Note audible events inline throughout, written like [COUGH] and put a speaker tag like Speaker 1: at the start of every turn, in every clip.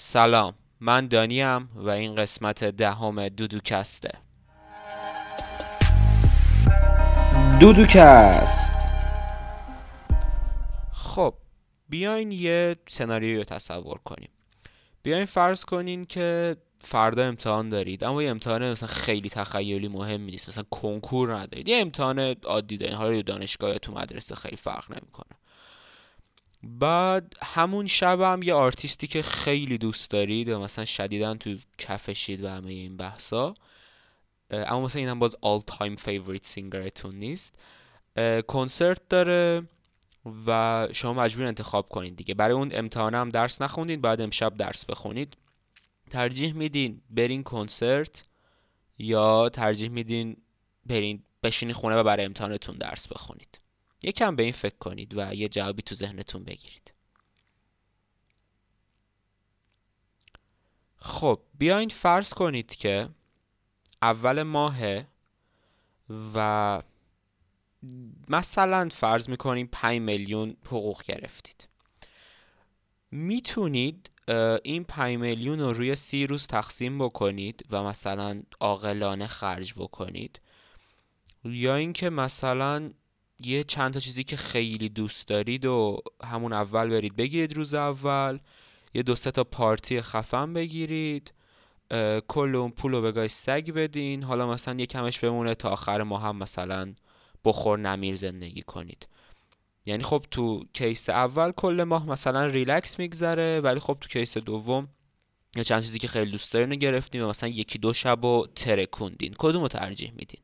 Speaker 1: سلام من دانیم و این قسمت دهم دودوکسته.
Speaker 2: دودوکست.
Speaker 1: خب بیاین یه سناریوی رو تصور کنیم. بیاین فرض کنین که فردا امتحان دارید اما یه امتحان مثلا خیلی تخیلی مهم نیست مثلا کنکور ندارید. یه امتحان عادی دارین حالا دانشگاه یا تو مدرسه خیلی فرق نمی‌کنه. بعد همون شب هم یه آرتیستی که خیلی دوست دارید و مثلا شدیدا تو کفشید و همه این بحثا اما مثلا هم باز all time favorite سینگرتون نیست. کنسرت داره و شما مجبور انتخاب کنید دیگه. برای اون امتحان هم درس نخوندین بعد امشب درس بخونید. ترجیح میدین برین کنسرت یا ترجیح میدین برین بشینی خونه و برای امتحانتون درس بخونید. یکم به این فکر کنید و یه جوابی تو ذهنتون بگیرید. خب بیاین فرض کنید که اول ماه و مثلا فرض می‌کنیم 5 میلیون حقوق گرفتید. می‌تونید این 5 میلیون رو روی سی روز تقسیم بکنید و مثلا عاقلانه خرج بکنید یا اینکه مثلا یه چند تا چیزی که خیلی دوست دارید و همون اول برید بگیرید روز اول. یه دو تا پارتی خفن بگیرید. کل اون پول رو به سگ بدین. حالا مثلا یه کمش بمونه تا آخر ماه هم مثلا بخور نمیر زندگی کنید. یعنی خب تو case اول کل ماه مثلا ریلکس میگذره ولی خب تو case دوم یا چند چیزی که خیلی دوست دارین گرفتیم و مثلا یکی دو شب و ترکوندین. کدوم رو ترجیح میدین؟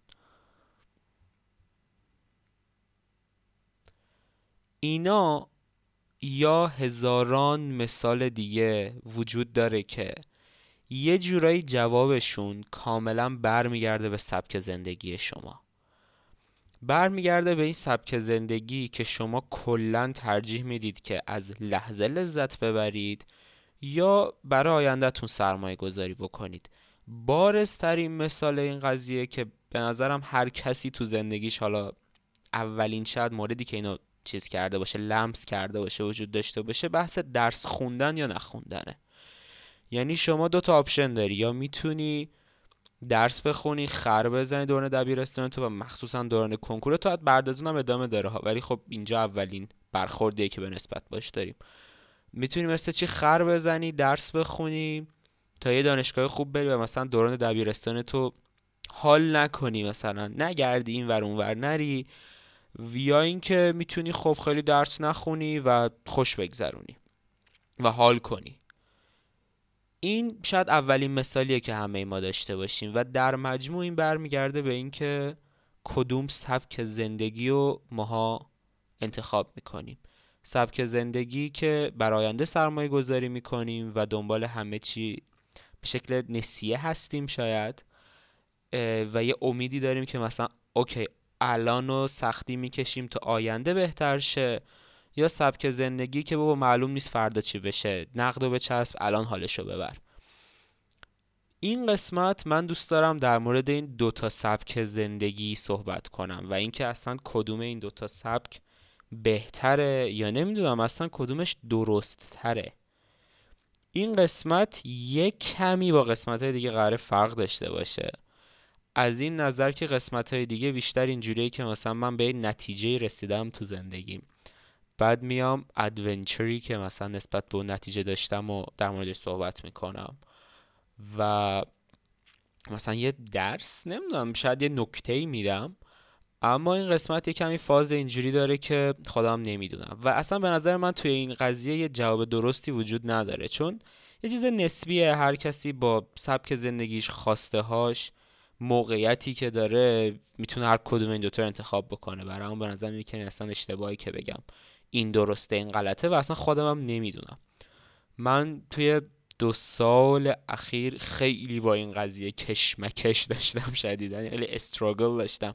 Speaker 1: اینا یا هزاران مثال دیگه وجود داره که یه جورایی جوابشون کاملا برمیگرده به سبک زندگی شما. برمیگرده به این سبک زندگی که شما کلا ترجیح می‌دید که از لحظه لذت ببرید یا برای آیندهتون سرمایه گذاری بکنید. بارسترین مثال این قضیه که به نظرم هر کسی تو زندگیش حالا اولین شاید موردی که اینو چیز کرده باشه لمس کرده باشه وجود داشته باشه بحث درس خوندن یا نخوندنه. یعنی شما دو تا option داری یا می‌تونی درس بخونی خر بزنی دوران دبیرستان تو و مخصوصا دوران کنکور تو بعد از اونم ادامه داره. ها ولی خب اینجا اولین برخوردیه که به نسبت باش داریم. می‌تونی مثل چی خر بزنی درس بخونی تا یه دانشگاه خوب بری و مثلا دوران دبیرستان تو حال نکنی مثلا. نگردی این ور اون ور نری. یا اینکه می‌تونی خب خیلی درس نخونی و خوش بگذرونی و حال کنی. این شاید اولین مثالیه که همه ما داشته باشیم و در مجموع این برمیگرده به اینکه کدوم سبک زندگی رو ماها انتخاب می‌کنیم. سبک زندگی که بر آینده سرمایه گذاری می‌کنیم و دنبال همه چی به شکل نسیه هستیم شاید و یه امیدی داریم که مثلا اوکی الان رو سختی می‌کشیم تا آینده بهتر شه؟ یا سبک زندگی که بابا معلوم نیست فردا چی بشه نقد و بچسب الان حالشو ببر؟ این قسمت من دوست دارم در مورد این دوتا سبک زندگی صحبت کنم و اینکه اصلا کدوم این دوتا سبک بهتره یا نمی‌دونم اصلا کدومش درست تره این قسمت یک کمی با قسمت های دیگه قرار فرق داشته باشه. از این نظر که قسمت های دیگه بیشتر اینجوریه که مثلا من به نتیجه رسیدم تو زندگیم. بعد میام ادونچری که مثلا نسبت به اون نتیجه داشتم و در موردش صحبت می‌کنم. و مثلا یه درس نمی‌دونم شاید یه نکته میدم. اما این قسمت یه کمی فاز اینجوری داره که خودم نمی‌دونم. و اصلا به نظر من توی این قضیه یه جواب درستی وجود نداره. چون یه چیز نسبیه هر کسی با سبک زندگیش خواسته هاش موقعیتی که داره می‌تونه هر کدوم این دوتا رو انتخاب بکنه. اون به نظر می‌کنه اصلا اشتباهی که بگم. این درسته این غلطه و اصلا خودم هم نمی‌دونم. من توی دو سال اخیر خیلی با این قضیه کشمکش داشتم شدیدن یعنی استراگل داشتم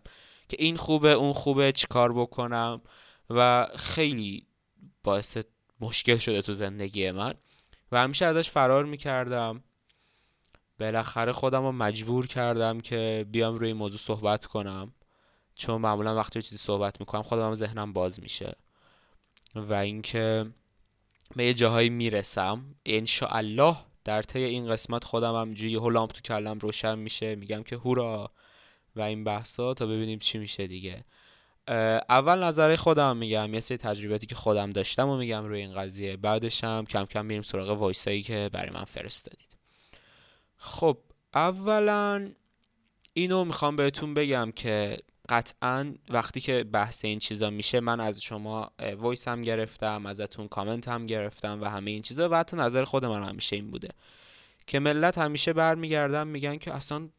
Speaker 1: که این خوبه اون خوبه چیکار بکنم؟ و خیلی باعث مشکل شده تو زندگی من. و همیشه ازش فرار می‌کردم. بالاخره خودم رو مجبور کردم که بیام روی این موضوع صحبت کنم. چون معمولا وقتی چیزی صحبت می‌کنم خودم ذهنم باز میشه. و اینکه به یه جاهایی می‌رسم. الله در طی این قسمت خودم هم جوی لامپ تو کلم روشن میشه. میگم که هورا و این بحثا تا ببینیم چی میشه دیگه. اول نظر خودم میگم. یه سری تجربیاتی که خودم داشتم و میگم روی این قضیه. بعدش هم کم کم میریم سراغ voice هایی که برای من فرستادید. خب اولا اینو می‌خوام بهتون بگم که قطعا وقتی که بحث این چیزا میشه من از شما voice هم گرفتم ازتون کامنت هم گرفتم و همه این چیزا و حتی نظر خود من همیشه این بوده که ملت همیشه برمیگردن میگن که اصلا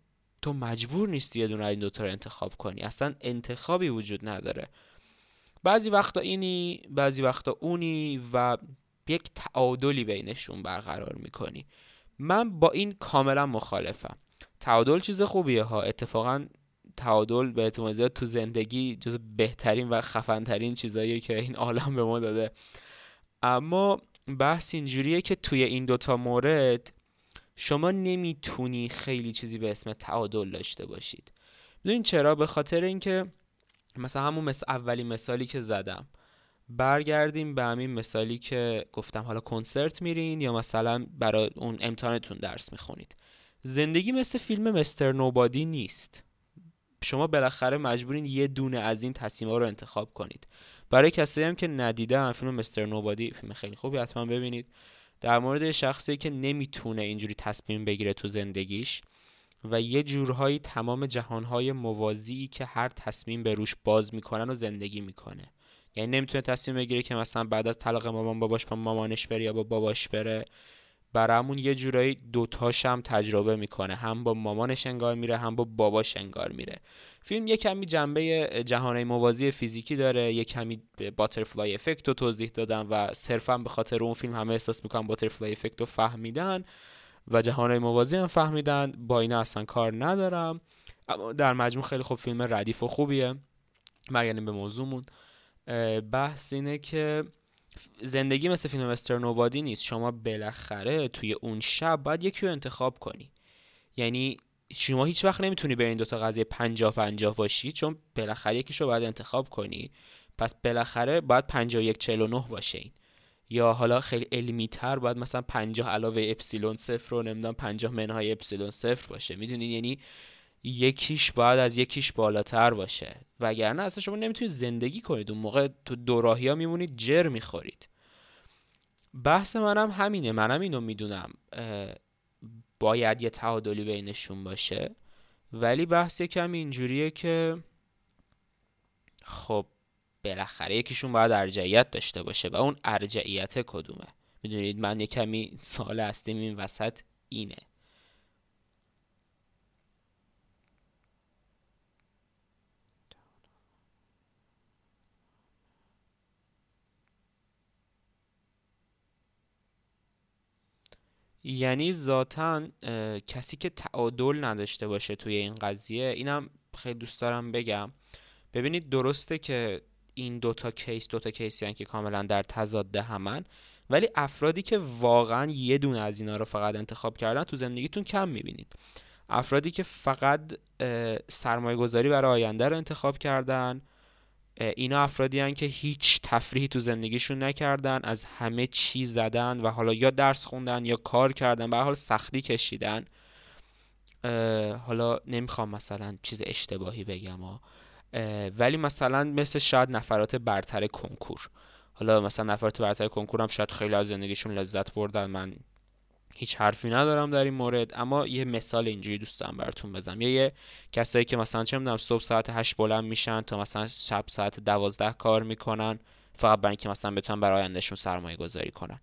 Speaker 1: تو مجبور نیستی یه دونه این دوتا رو انتخاب کنی. اصلا انتخابی وجود نداره. بعضی وقتا اینی بعضی وقتا اونی و یک تعادلی بینشون برقرار می‌کنی. من با این کاملا مخالفم. تعادل چیز خوبیه ها. اتفاقا تعادل به اعتماد تو زندگی جز بهترین و خفنترین چیزاییه که این عالم به ما داده. اما بحث اینجوریه که توی این دوتا مورد شما نمی‌تونی خیلی چیزی به اسم تعادل داشته باشید. می‌دونین چرا؟ به خاطر اینکه مثلا همون مثل اولی مثالی که زدم. برگردیم به همین مثالی که گفتم حالا کنسرت میرین یا مثلا برای اون امتحانتون درس می‌خونید. زندگی مثل فیلم مستر نوبادی نیست. شما بالاخره مجبورین یه دونه از این تصمیم ها رو انتخاب کنید. برای کسایی هم که ندیدن فیلم مستر نوبادی فیلم خیلی خوبی حتما ببینید. در مورد شخصی که نمی‌تونه اینجوری تصمیم بگیره تو زندگیش و یه جورهایی تمام جهانهای موازی که هر تصمیم به روش باز می‌کنن و زندگی می‌کنه. یعنی نمی‌تونه تصمیم بگیره که مثلا بعد از طلاق مامان باباش با مامانش بره یا با باباش بره. برامون یه جورایی دوتاش هم تجربه می‌کنه. هم با مامانش انگار میره هم با باباش انگار میره. فیلم یه کمی جنبه جهانهای موازی فیزیکی داره. یه کمی باترفلای افکت رو توضیح دادن و صرفا به خاطر اون فیلم همه احساس می‌کنن باترفلای افکت رو فهمیدن و جهانهای موازی هم فهمیدن. با اینا اصلا کار ندارم. اما در مجموع خیلی خوب فیلم ردیف و خوبیه. برگردیم به موضوعمون. بحث اینه که زندگی مثل فیلم مستر نوبادی نیست. شما بالاخره توی اون شب باید یکی رو انتخاب کنی. یعنی شما هیچ وقت نمی‌تونی به این دوتا قضیه پنجاه پنجاه باشی چون بالاخره یکیش رو باید انتخاب کنی. پس بالاخره باید پنجاه یک چهل و نه باشه این. یا حالا خیلی علمی تر باید مثلا پنجاه علاوه اپسیلون صفر رو نمی‌دونم پنجاه منهای اپسیلون صفر باشه. می‌دونین؟ یعنی یکیش باید از یکیش بالاتر باشه. وگرنه اصلا شما نمی‌تونید زندگی کنید. اون موقع تو دوراهی ها میمونید جر می‌خورید. بحث منم همینه. منم اینو می‌دونم. باید یه تعادلی بینشون باشه. ولی بحث کم اینجوریه که خب بالاخره یکیشون باید ارجعیت داشته باشه و اون ارجعیت کدومه؟ می‌دونید من یه کمی سوال هستیم این وسط اینه. یعنی ذاتا کسی که تعادل نداشته باشه توی این قضیه اینم خیلی دوست دارم بگم. ببینید درسته که این دوتا کیس دوتا کیسی هن که کاملا در تضاد همن ولی افرادی که واقعا یه دونه از اینا رو فقط انتخاب کردن تو زندگیتون کم می‌بینید. افرادی که فقط سرمایه گذاری برای آینده رو انتخاب کردن اینا افرادی هن که هیچ تفریحی تو زندگیشون نکردن از همه چی زدن و حالا یا درس خوندن یا کار کردن به حال سختی کشیدن. حالا نمی‌خوام مثلا چیز اشتباهی بگم ولی مثلا مثل شاید نفرات برتر کنکور. حالا مثلا نفرات برتر کنکور هم شاید خیلی از زندگیشون لذت بردن. من هیچ حرفی ندارم در این مورد اما یه مثال اینجوری دوست دارم براتون بزنم. یه, یه کسایی که مثلا چه می‌دونم صبح ساعت 8 بلند میشن تا مثلا شب ساعت 12 کار می‌کنن. فقط برای اینکه مثلا بتونن برای آیندهشون سرمایه گذاری کنن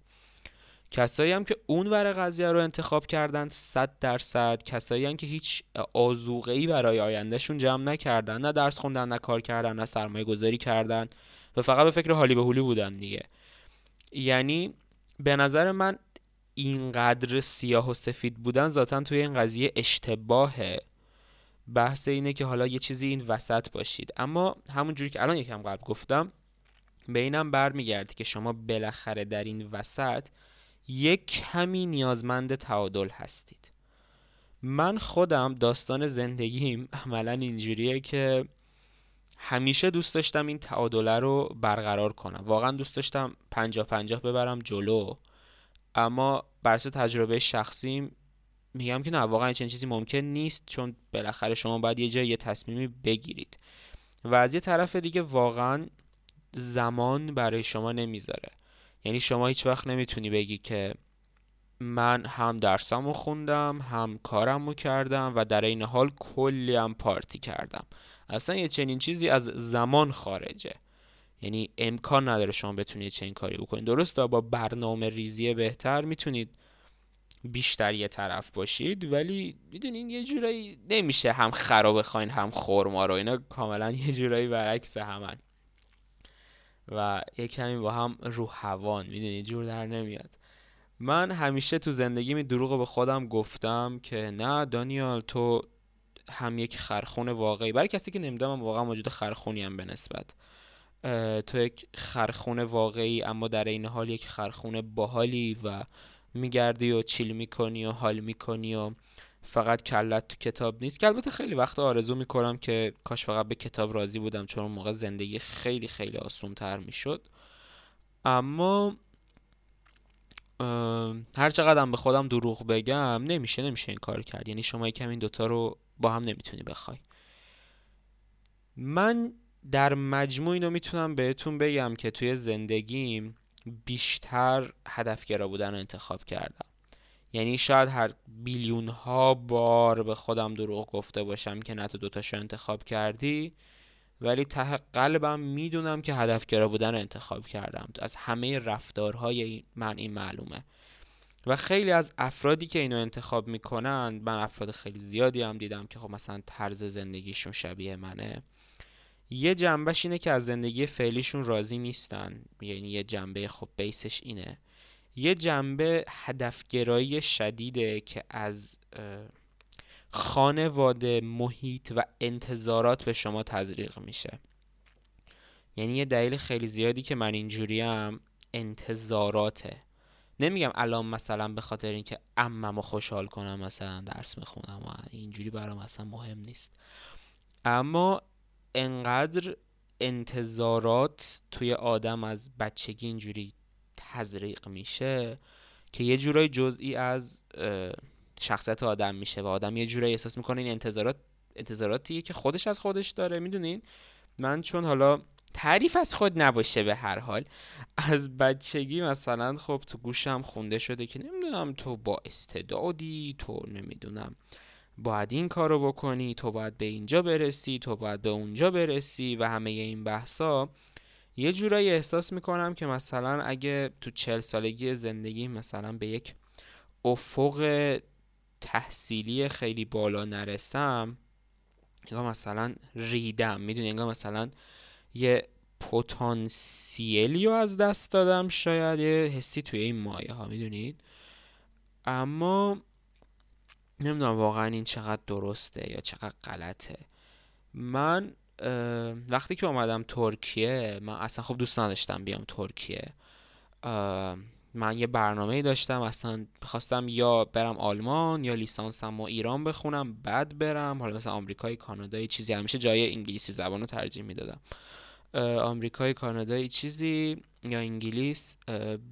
Speaker 1: کسایی هم که اون ور قضیه رو انتخاب کردن 100 درصد کسایی هم که هیچ آزوقه ای برای آیندهشون جمع نکردن نه درس خوندن نه کار کردن نه سرمایه گذاری کردن و فقط به فکر حالی به حولی بودن دیگه. یعنی به نظر من اینقدر سیاه و سفید بودن ذاتا توی این قضیه اشتباهه. بحث اینه که حالا یه چیزی این وسط باشید. اما همونجوری که الان یکم قبل گفتم به اینم برمیگرده که شما بالاخره در این وسط یک کمی نیازمند تعادل هستید. من خودم داستان زندگیم عملا اینجوریه که همیشه دوست داشتم این تعادله رو برقرار کنم. واقعا دوست داشتم پنجاه پنجاه ببرم جلو. اما بر تجربه شخصیم میگم که نه واقعا چنین چیزی ممکن نیست چون بالاخره شما باید یه جای یه تصمیمی بگیرید. و از یه طرف دیگه واقعا زمان برای شما نمی‌ذاره. یعنی شما هیچ وقت نمی‌تونی بگی که من هم درسمو خوندم هم کارمو کردم و در این حال کلی هم پارتی کردم. اصلا یه چنین چیزی از زمان خارجه. یعنی امکان نداره شما بتونید چنین کاری بکنید درسته با برنامه ریزی بهتر می‌تونید بیشتر یه طرف باشید ولی می‌دونین یه جورایی نمیشه هم خراب بخواین هم خورما رو. اینا کاملا یه جورایی برعکس همن. و یه کمی با هم رو هوان می‌دونی؟ جور در نمیاد. من همیشه تو زندگی دروغ به خودم گفتم که نه دانیال تو هم یک خرخون واقعی. برای کسی که نمی‌دونم واقعا موجود خرخونی هم به نسبت. تو یک خرخون واقعی اما در این حال یک خرخون باحالی و میگردی و چیل می‌کنی و حال می‌کنی و فقط کلت تو کتاب نیست. که البته خیلی وقت آرزو می‌کنم که کاش فقط به کتاب راضی بودم چون اون موقع زندگی خیلی خیلی آسون تر می‌شد. اما هر چقدر به خودم دروغ بگم نمیشه نمیشه این کار کرد. یعنی شما یکم این دوتا رو با هم نمی‌تونی بخوای. من در مجموع اینو می‌تونم بهتون بگم که توی زندگیم بیشتر هدفگرا بودن رو انتخاب کردم. یعنی شاید هر بیلیون ها بار به خودم دروغ گفته باشم که نه تو دوتاشو انتخاب کردی ولی ته قلبم می‌دونم که هدفگرا بودن رو انتخاب کردم. از همه رفتارهای من این معلومه. و خیلی از افرادی که اینو انتخاب می‌کنن من افراد خیلی زیادی هم دیدم که خب مثلا طرز زندگیشون شبیه منه. یه جنبش اینه که از زندگی فعلیشون راضی نیستن. یعنی یه جنبه خب بیسش اینه. یه جنبه هدفگرایی شدیده که از خانواده محیط و انتظارات به شما تزریق میشه. یعنی یه دلیل خیلی زیادی که من اینجوریم انتظاراته. نمیگم الان مثلا به خاطر اینکه اممو خوشحال کنم مثلا درس می‌خونم و اینجوری برام اصلا مهم نیست. اما انقدر انتظارات توی آدم از بچگی اینجوری تزریق میشه که یه جورای جزئی از شخصیت آدم میشه و آدم یه جورایی احساس می‌کنه این انتظارات انتظاراتیه که خودش از خودش داره می‌دونین؟ من چون حالا تعریف از خود نباشه به هر حال از بچگی مثلا خب تو گوشم خونده شده که نمی‌دونم تو با استعدادی تو نمی‌دونم باید این کارو بکنی تو باید به اینجا برسی تو باید به اونجا برسی و همه این بحثا. یه جورایی احساس می‌کنم که مثلا اگه تو چل سالگی زندگی مثلا به یک افق تحصیلی خیلی بالا نرسم انگار مثلا ریدم. می‌دونی انگار مثلا یه پتانسیلی رو از دست دادم شاید یه حسی توی این مایه ها می‌دونید اما نمی‌دونم واقعا این چقدر درسته یا چقدر غلطه. من وقتی که اومدم ترکیه من اصلا خب دوست نداشتم بیام ترکیه. من یه برنامه داشتم اصلا خواستم یا برم آلمان یا لیسانسم و ایران بخونم بعد برم. حالا مثلا آمریکای کانادای چیزی همیشه جای انگلیسی زبان رو ترجیح می‌دادم. آمریکای کانادایی چیزی یا انگلیس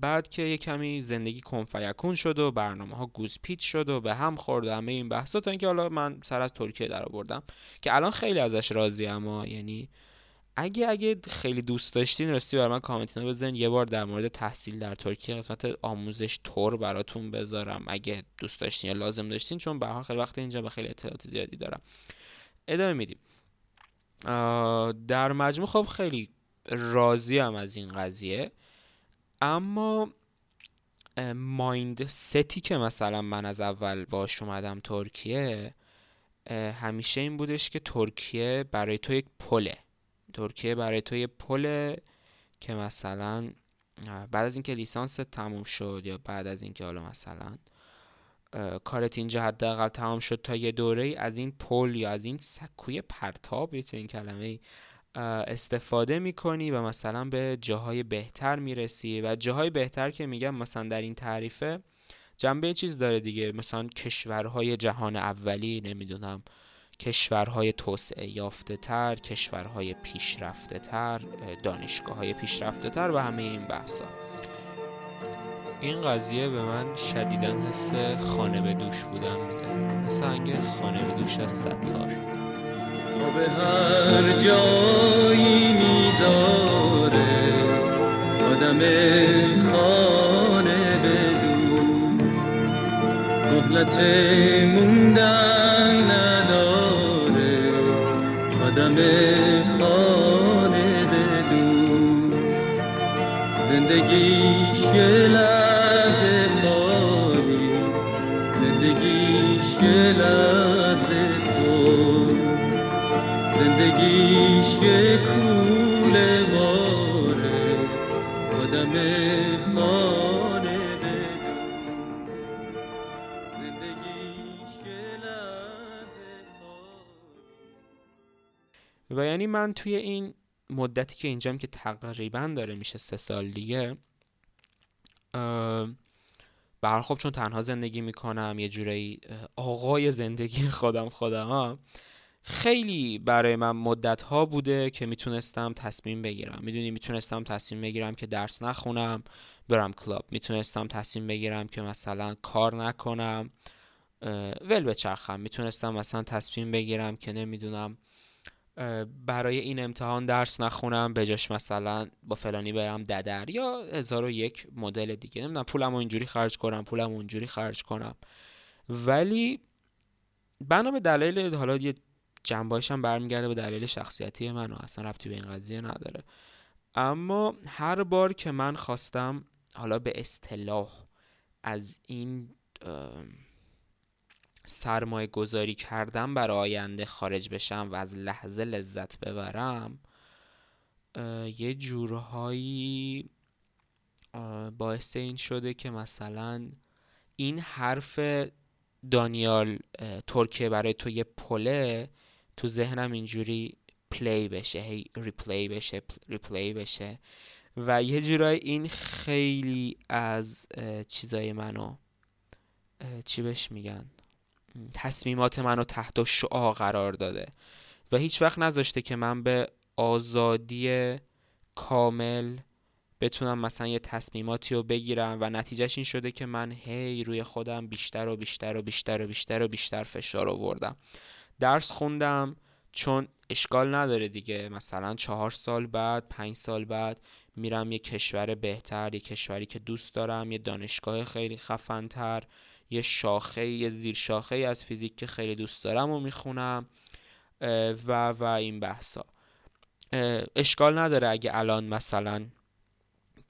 Speaker 1: بعد که یه کمی زندگی کنفیکون شد و برنامه ها گوزپیچ شد و به هم خورد همه این بحثا تا اینکه حالا من سر از ترکیه در آوردم که الان خیلی ازش راضی اما یعنی اگه اگه خیلی دوست داشتین راستی برای من کامنتینو بزنین. یه بار در مورد تحصیل در ترکیه قسمت آموزش تور براتون بذارم. اگه دوست داشتین یا لازم داشتین چون به خیلی وقت اینجا به خیلی اطلاعات زیادی دارم. ادامه میدیم. در مجموع خب خیلی راضی هم از این قضیه. اما مایند ستی که مثلا من از اول باش اومدم ترکیه همیشه این بودش که ترکیه برای تو یک پله. ترکیه برای تو یک پله که مثلا بعد از اینکه لیسانس تموم شد یا بعد از اینکه حالا مثلا کارت اینجا حداقل تمام شد تا یه دوره از این پل یا از این سکوی پرتاب این کلمه استفاده می‌کنی و مثلا به جاهای بهتر می‌رسی و جاهای بهتر که میگم مثلا در این تعریفه جنبه چیز داره دیگه. مثلا کشورهای جهان اولی نمی‌دونم کشورهای توسعه یافته تر کشورهای پیشرفته تر دانشگاه های پیشرفته تر و همه این بحثا. این قضیه به من شدیدن حس خانه به دوش بودن میده. مثل انگه خانه به دوش از ستار.
Speaker 2: تا به هر جایی می‌ذاره آدم خانه به دور مهلت موندن نداره آدم خانه به دور زندگیش یه زندگیش یه کوله باره آدم خانه
Speaker 1: و یعنی من توی این مدتی که اینجام که تقریبا داره میشه سه سال دیگه برای خب چون تنها زندگی می‌کنم یه جورایی آقای زندگی خودم خودم ها خیلی برای من مدت ها بوده که می‌تونستم تصمیم بگیرم. می‌دونی می‌تونستم تصمیم بگیرم که درس نخونم برم کلاب. می‌تونستم تصمیم بگیرم که مثلا کار نکنم ول بچرخم می‌تونستم مثلا تصمیم بگیرم که نمی‌دونم برای این امتحان درس نخونم به جاش مثلا با فلانی برم ددر یا هزار و یک مدل دیگه. نمی‌دونم پولم اینجوری خرج کنم پولم اونجوری خرج کنم. ولی بنا به دلایل حالا یه جنبایش هم برمیگرده به دلیل شخصیتی من و اصلا ربطی به این قضیه نداره. اما هر بار که من خواستم حالا به اصطلاح از این سرمایه گذاری کردم برای آینده خارج بشم و از لحظه لذت ببرم یه جورهایی باعث این شده که مثلا این حرف دانیال ترکیه برای تو یه پله تو ذهنم اینجوری play بشه هی replay بشه replay بشه. و یه جورایی این خیلی از چیزای منو چی بهش میگن؟ تصمیمات منو تحت شعاع قرار داده. و هیچ وقت نذاشته که من به آزادی کامل بتونم مثلا یه تصمیماتی رو بگیرم. و نتیجهش این شده که من هی روی خودم بیشتر و بیشتر و بیشتر و بیشتر و بیشتر فشار آوردم. درس خوندم چون اشکال نداره دیگه. مثلا چهار سال بعد پنج سال بعد میرم یه کشور بهتر یه کشوری که دوست دارم یه دانشگاه خیلی خفنتر یه شاخه یه زیر شاخه از فیزیک که خیلی دوست دارم و می‌خونم و و این بحثا. اشکال نداره اگه الان مثلا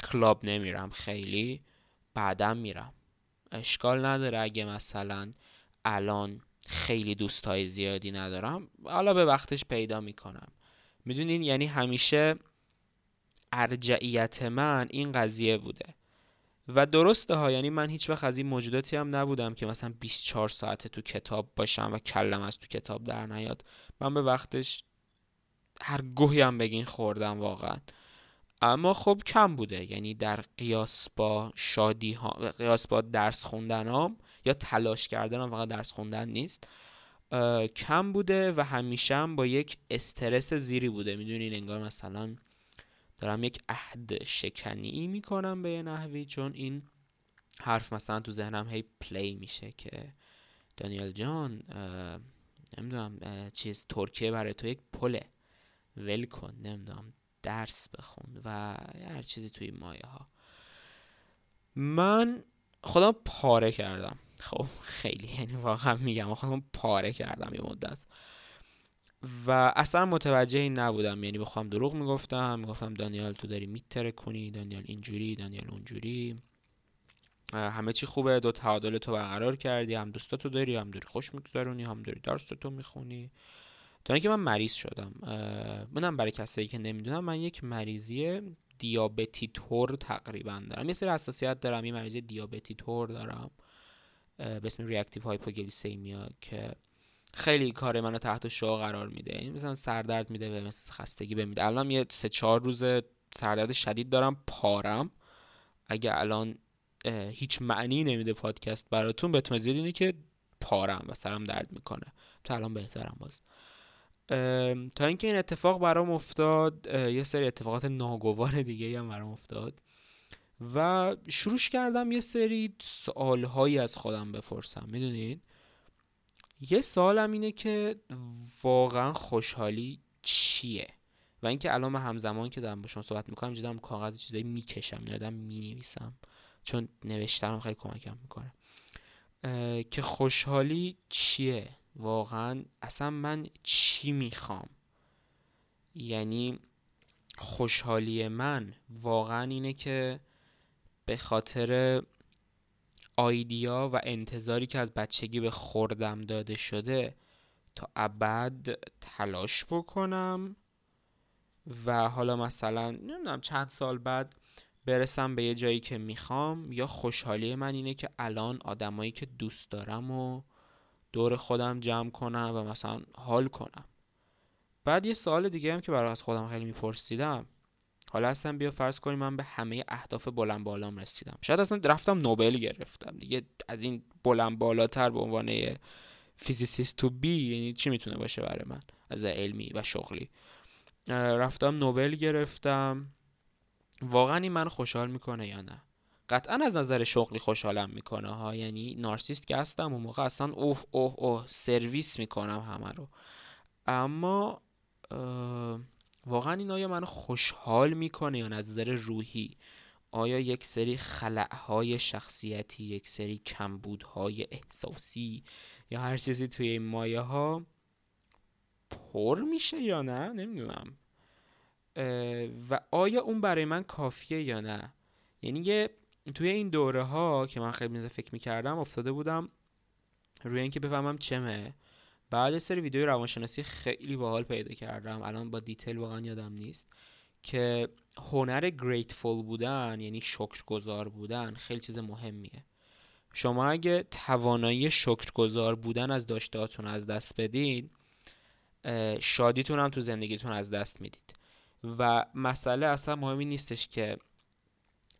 Speaker 1: کلاب نمیرم خیلی بعدم میرم. اشکال نداره اگه مثلا الان خیلی دوستای زیادی ندارم. حالا به وقتش پیدا می‌کنم. می‌دونین؟ یعنی همیشه ارجعیت من این قضیه بوده. و درسته ها یعنی من هیچ وقت از این موجوداتی هم نبودم که مثلا 24 ساعت تو کتاب باشم و کلم از تو کتاب در نیاد. من به وقتش هر گوهی هم بگین خوردم واقعا. اما خب کم بوده. یعنی در قیاس با شادی ها قیاس با درس خوندن هم یا تلاش کردن هم فقط درس خوندن نیست. کم بوده و همیشه هم با یک استرس زیری بوده. می‌دونین انگار مثلا دارم یک عهد شکنی می‌کنم به یه نحوی چون این حرف مثلا تو ذهنم هی پلی میشه که دانیل جان نمی‌دونم چیز ترکیه برای تو یک پله. ول کن نمی‌دونم درس بخون و هر چیزی توی مایه ها من خودم پاره کردم. خب خیلی یعنی واقعا میگم خودم پاره کردم یه مدت. و اصلا متوجه این نبودم یعنی بخوام دروغ می‌گفتم می‌گفتم دانیال تو داری میتره کنی دانیال اینجوری دانیال اونجوری. همه چی خوبه دو تعادل تو برقرار کردی هم دوستاتو داری هم داری خوش میگذرونی هم داری درس تو می‌خونی. تا اینکه من مریض شدم. منم برای کسایی که نمی‌دونم من یک مریضی دیابتی طور تقریبا دارم. یه سری حساسیت دارم یه مریضی دیابتی طور دارم. به اسم reactive hypoglycemia که خیلی کار منو تحت شعاع قرار میده. این یعنی مثلا سردرد میده و مثل خستگی بهم میده. الان یه سه چهار روز سردرد شدید دارم پارم. اگه الان هیچ معنی نمیده پادکست براتون بهتون زیاد اینه که پارم و سرم درد می‌کنه. تا الان بهترم باز. تا اینکه این اتفاق برام افتاد یه سری اتفاقات ناگوار دیگه هم برام افتاد. و شروعش کردم یه سری سوالهایی از خودم بپرسم می‌دونید؟ یه سوالم اینه که واقعا خوشحالی چیه؟ و اینکه الان همزمان که دارم با شما صحبت می‌کنم دارم کاغذ چیزایی می‌کشم دارم می‌نویسم چون نوشتنم خیلی کمکم می‌کنه. که خوشحالی چیه؟ واقعا اصلا من چی می‌خوام؟ یعنی خوشحالی من واقعا اینه که به خاطر آیدیا و انتظاری که از بچگی به خوردم داده شده تا ابد تلاش بکنم و حالا مثلا نمی‌دونم چند سال بعد برسم به یه جایی که می‌خوام یا خوشحالی من اینه که الان آدمایی که دوست دارم و دور خودم جمع کنم و مثلا حال کنم. بعد یه سوال دیگه هم که برای از خودم خیلی میپرسیدم. حالا اصلا بیا فرض کنیم من به همه اهداف بلند بالام رسیدم. شاید اصلا رفتم نوبل گرفتم. دیگه از این بلند بالاتر به عنوان physicist to be یعنی چی می‌تونه باشه برای من؟ از علمی و شغلی. رفتم نوبل گرفتم. واقعا این من خوشحال می‌کنه یا نه؟ قطعا از نظر شغلی خوشحالم می‌کنه ها. یعنی نارسیست که هستم اون موقع اصلا اوه اوه اوه سرویس می‌کنم همه رو. اما واقعا این آیا من خوشحال می‌کنه از نظر روحی؟ آیا یک سری خلعهای شخصیتی یک سری کمبودهای احساسی یا هر چیزی توی این مایه ها پر میشه یا نه؟ نمی‌دونم. و آیا اون برای من کافیه یا نه؟ یعنی یه توی این دوره ها که من خیلی فکر می‌کردم افتاده بودم روی اینکه بفهمم چمه. بعد سری ویدیو روانشناسی خیلی باحال پیدا کردم. الان با دیتیل واقعا یادم نیست. که هنر گریتفول بودن یعنی شکرگزار بودن خیلی چیز مهمیه. شما اگه توانایی شکرگزار بودن از داشتهاتون از دست بدین شادیتون هم تو زندگیتون از دست می‌دید. و مسئله اصلا مهمی نیستش که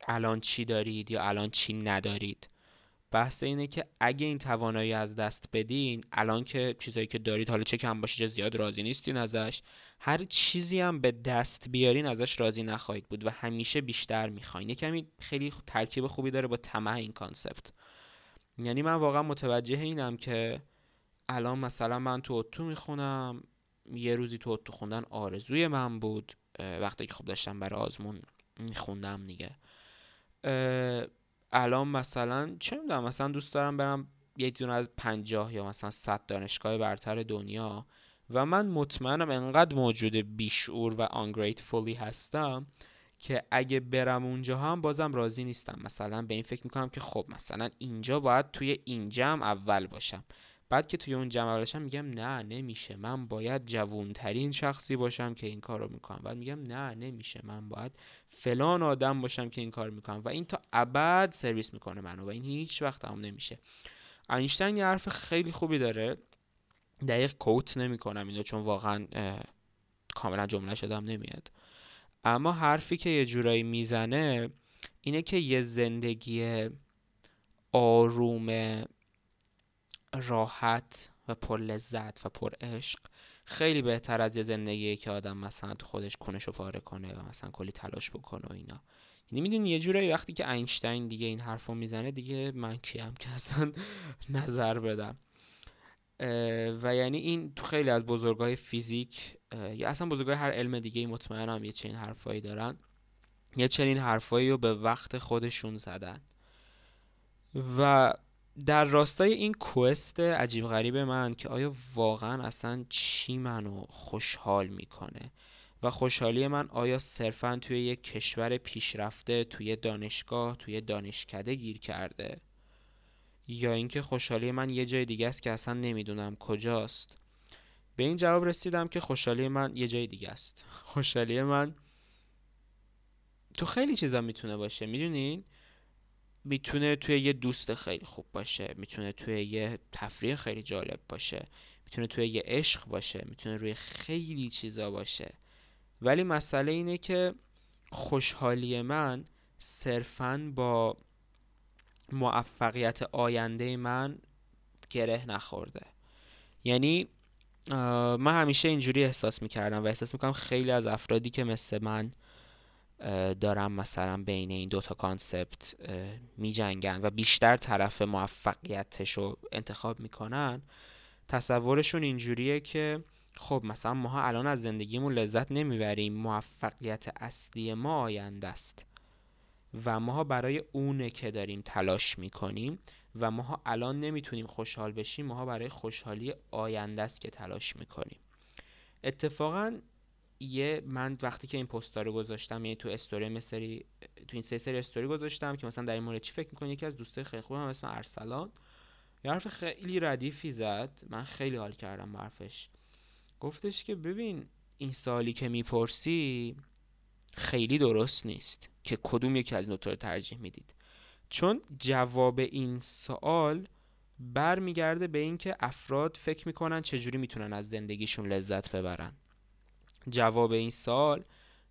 Speaker 1: الان چی دارید یا الان چی ندارید. بحث اینه که اگه این توانایی از دست بدین الان که چیزایی که دارید حالا چه کم باشه چه زیاد راضی نیستین ازش هر چیزی هم به دست بیارین ازش راضی نخواهید بود و همیشه بیشتر می‌خواین. یه کمی خیلی ترکیب خوبی داره با طمع این کانسپت. یعنی من واقعا متوجه اینم که الان مثلا من تو اتو می‌خونم یه روزی تو اتو خوندن آرزوی من بود وقتی که خب داشتم برای آزمون میخوندم دیگه. الان مثلا چه می‌دونم مثلا دوست دارم برم یک دونه از پنجاه یا مثلا صد دانشگاه برتر دنیا و من مطمئنم انقدر موجود بیشعور و آنگریتفولی هستم که اگه برم اونجا هم بازم راضی نیستم. مثلا به این فکر می‌کنم که خب مثلا اینجا باید توی این جمع اول باشم. بعد که توی اون جمع باشم میگم نه نمیشه. من باید جوونترین شخصی باشم که این کار رو می‌کنم. بعد میگم نه نمیشه. من باید فلان آدم باشم که این کار می‌کنم. و این تا ابد سرویس می‌کنه منو و این هیچ وقت هم نمیشه. اینشتین یه حرف خیلی خوبی داره. دقیق کوت نمی‌کنم اینو چون واقعا کاملا جمله شدم نمیاد. اما حرفی که یه جورایی می‌زنه اینه که یه زندگی آروم راحت و پر لذت و پر عشق خیلی بهتر از یه زندگی که آدم مثلا تو خودش کنش پاره کنه و مثلا کلی تلاش بکنه و اینا. یعنی می‌دونی یه جورایی وقتی که اینشتین دیگه این حرفو می‌زنه دیگه من کیم که اصلا [LAUGHS] نظر بدم. و یعنی این تو خیلی از بزرگای فیزیک یا اصلا بزرگای هر علم دیگه مطمئنم یه چنین حرفایی دارن. یه چنین حرفایی رو به وقت خودشون زدن. و در راستای این کوست عجیب غریب من که آیا واقعا اصلا چی منو خوشحال می‌کنه؟ و خوشحالی من آیا صرفا توی یک کشور پیشرفته توی دانشگاه توی دانشکده گیر کرده؟ یا اینکه خوشحالی من یه جای دیگه است که اصلا نمی‌دونم کجاست؟ به این جواب رسیدم که خوشحالی من یه جای دیگه است. [LAUGHS] خوشحالی من تو خیلی چیزا می‌تونه باشه می‌دونین می‌تونه توی یه دوست خیلی خوب باشه می‌تونه توی یه تفریح خیلی جالب باشه می‌تونه توی یه عشق باشه می‌تونه روی خیلی چیزا باشه. ولی مسئله اینه که خوشحالی من صرفا با موفقیت آینده من گره نخورده. یعنی من همیشه اینجوری احساس می‌کردم و احساس می‌کنم خیلی از افرادی که مثل من دارن مثلا بین این دوتا کانسپت می جنگن و بیشتر طرف موفقیتش رو انتخاب می‌کنن تصورشون اینجوریه که خب مثلا ماها الان از زندگیمون لذت نمی‌بریم موفقیت اصلی ما آینده است و ماها برای اونه که داریم تلاش می‌کنیم و ماها الان نمی‌تونیم خوشحال بشیم ماها برای خوشحالی آینده است که تلاش می‌کنیم. اتفاقا یه من وقتی که این پست رو گذاشتم یعنی تو استوری مستری تو این سه سری استوری گذاشتم که مثلا در این مورد چی فکر می‌کنی؟ یکی از دوستای خیلی خوبم اسم ارسلان. یه حرف خیلی ردیفی زد. من خیلی حال کردم با حرفش. گفتش که ببین این سوالی که می‌پرسی خیلی درست نیست که کدوم یکی از نوتا رو ترجیح می‌دید. چون جواب این سوال برمیگرده به اینکه افراد فکر می‌کنن چجوری می‌تونن از زندگیشون لذت ببرن. جواب این سال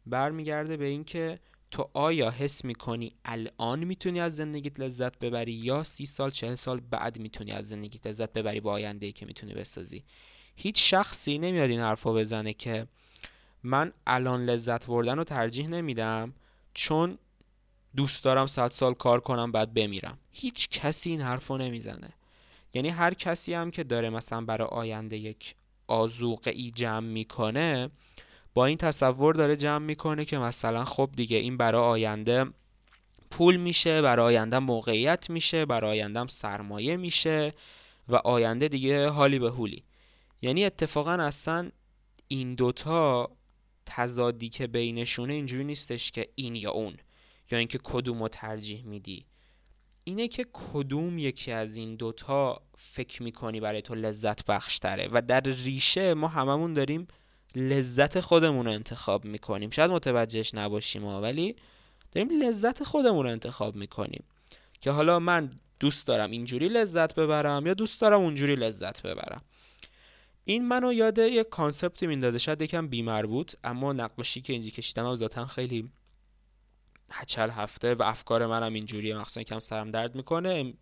Speaker 1: برمیگرده به اینکه تو آیا حس می‌کنی الان می‌تونی از زندگیت لذت ببری یا سی سال چه سال بعد می‌تونی از زندگیت لذت ببری با آینده ای که می‌تونی بسازی؟ هیچ شخصی نمیاد این حرفو بزنه که من الان لذت بردن رو ترجیح نمیدم چون دوست دارم صد سال کار کنم بعد بمیرم. هیچ کسی این حرفو نمی‌زنه. یعنی هر کسی هم که داره مثلا برای آینده یک آزوقه ای جمع می‌کنه با این تصور داره جمع می‌کنه که مثلا خب دیگه این برای آینده پول میشه برای آینده موقعیت میشه برای آینده سرمایه میشه و آینده دیگه حالی به حولی. یعنی اتفاقا اصلا این دوتا تضادی که بینشونه اینجوری نیستش که این یا اون یا اینکه کدوم رو ترجیح میدی. اینه که کدوم یکی از این دوتا فکر می‌کنی برای تو لذت بخش تره و در ریشه ما هممون داریم لذت خودمون رو انتخاب می‌کنیم. شاید متوجهش نباشیم ولی داریم لذت خودمون رو انتخاب می‌کنیم. که حالا من دوست دارم اینجوری لذت ببرم یا دوست دارم اونجوری لذت ببرم. این منو یاد یه کانسپتی میندازه. شاید یکم بیمربوط اما نقاشی که اینجا کشیدم هم ذاتا خیلی هچل هفته و افکار منم اینجوریه. مخصوصا کم سرم درد می‌کنه.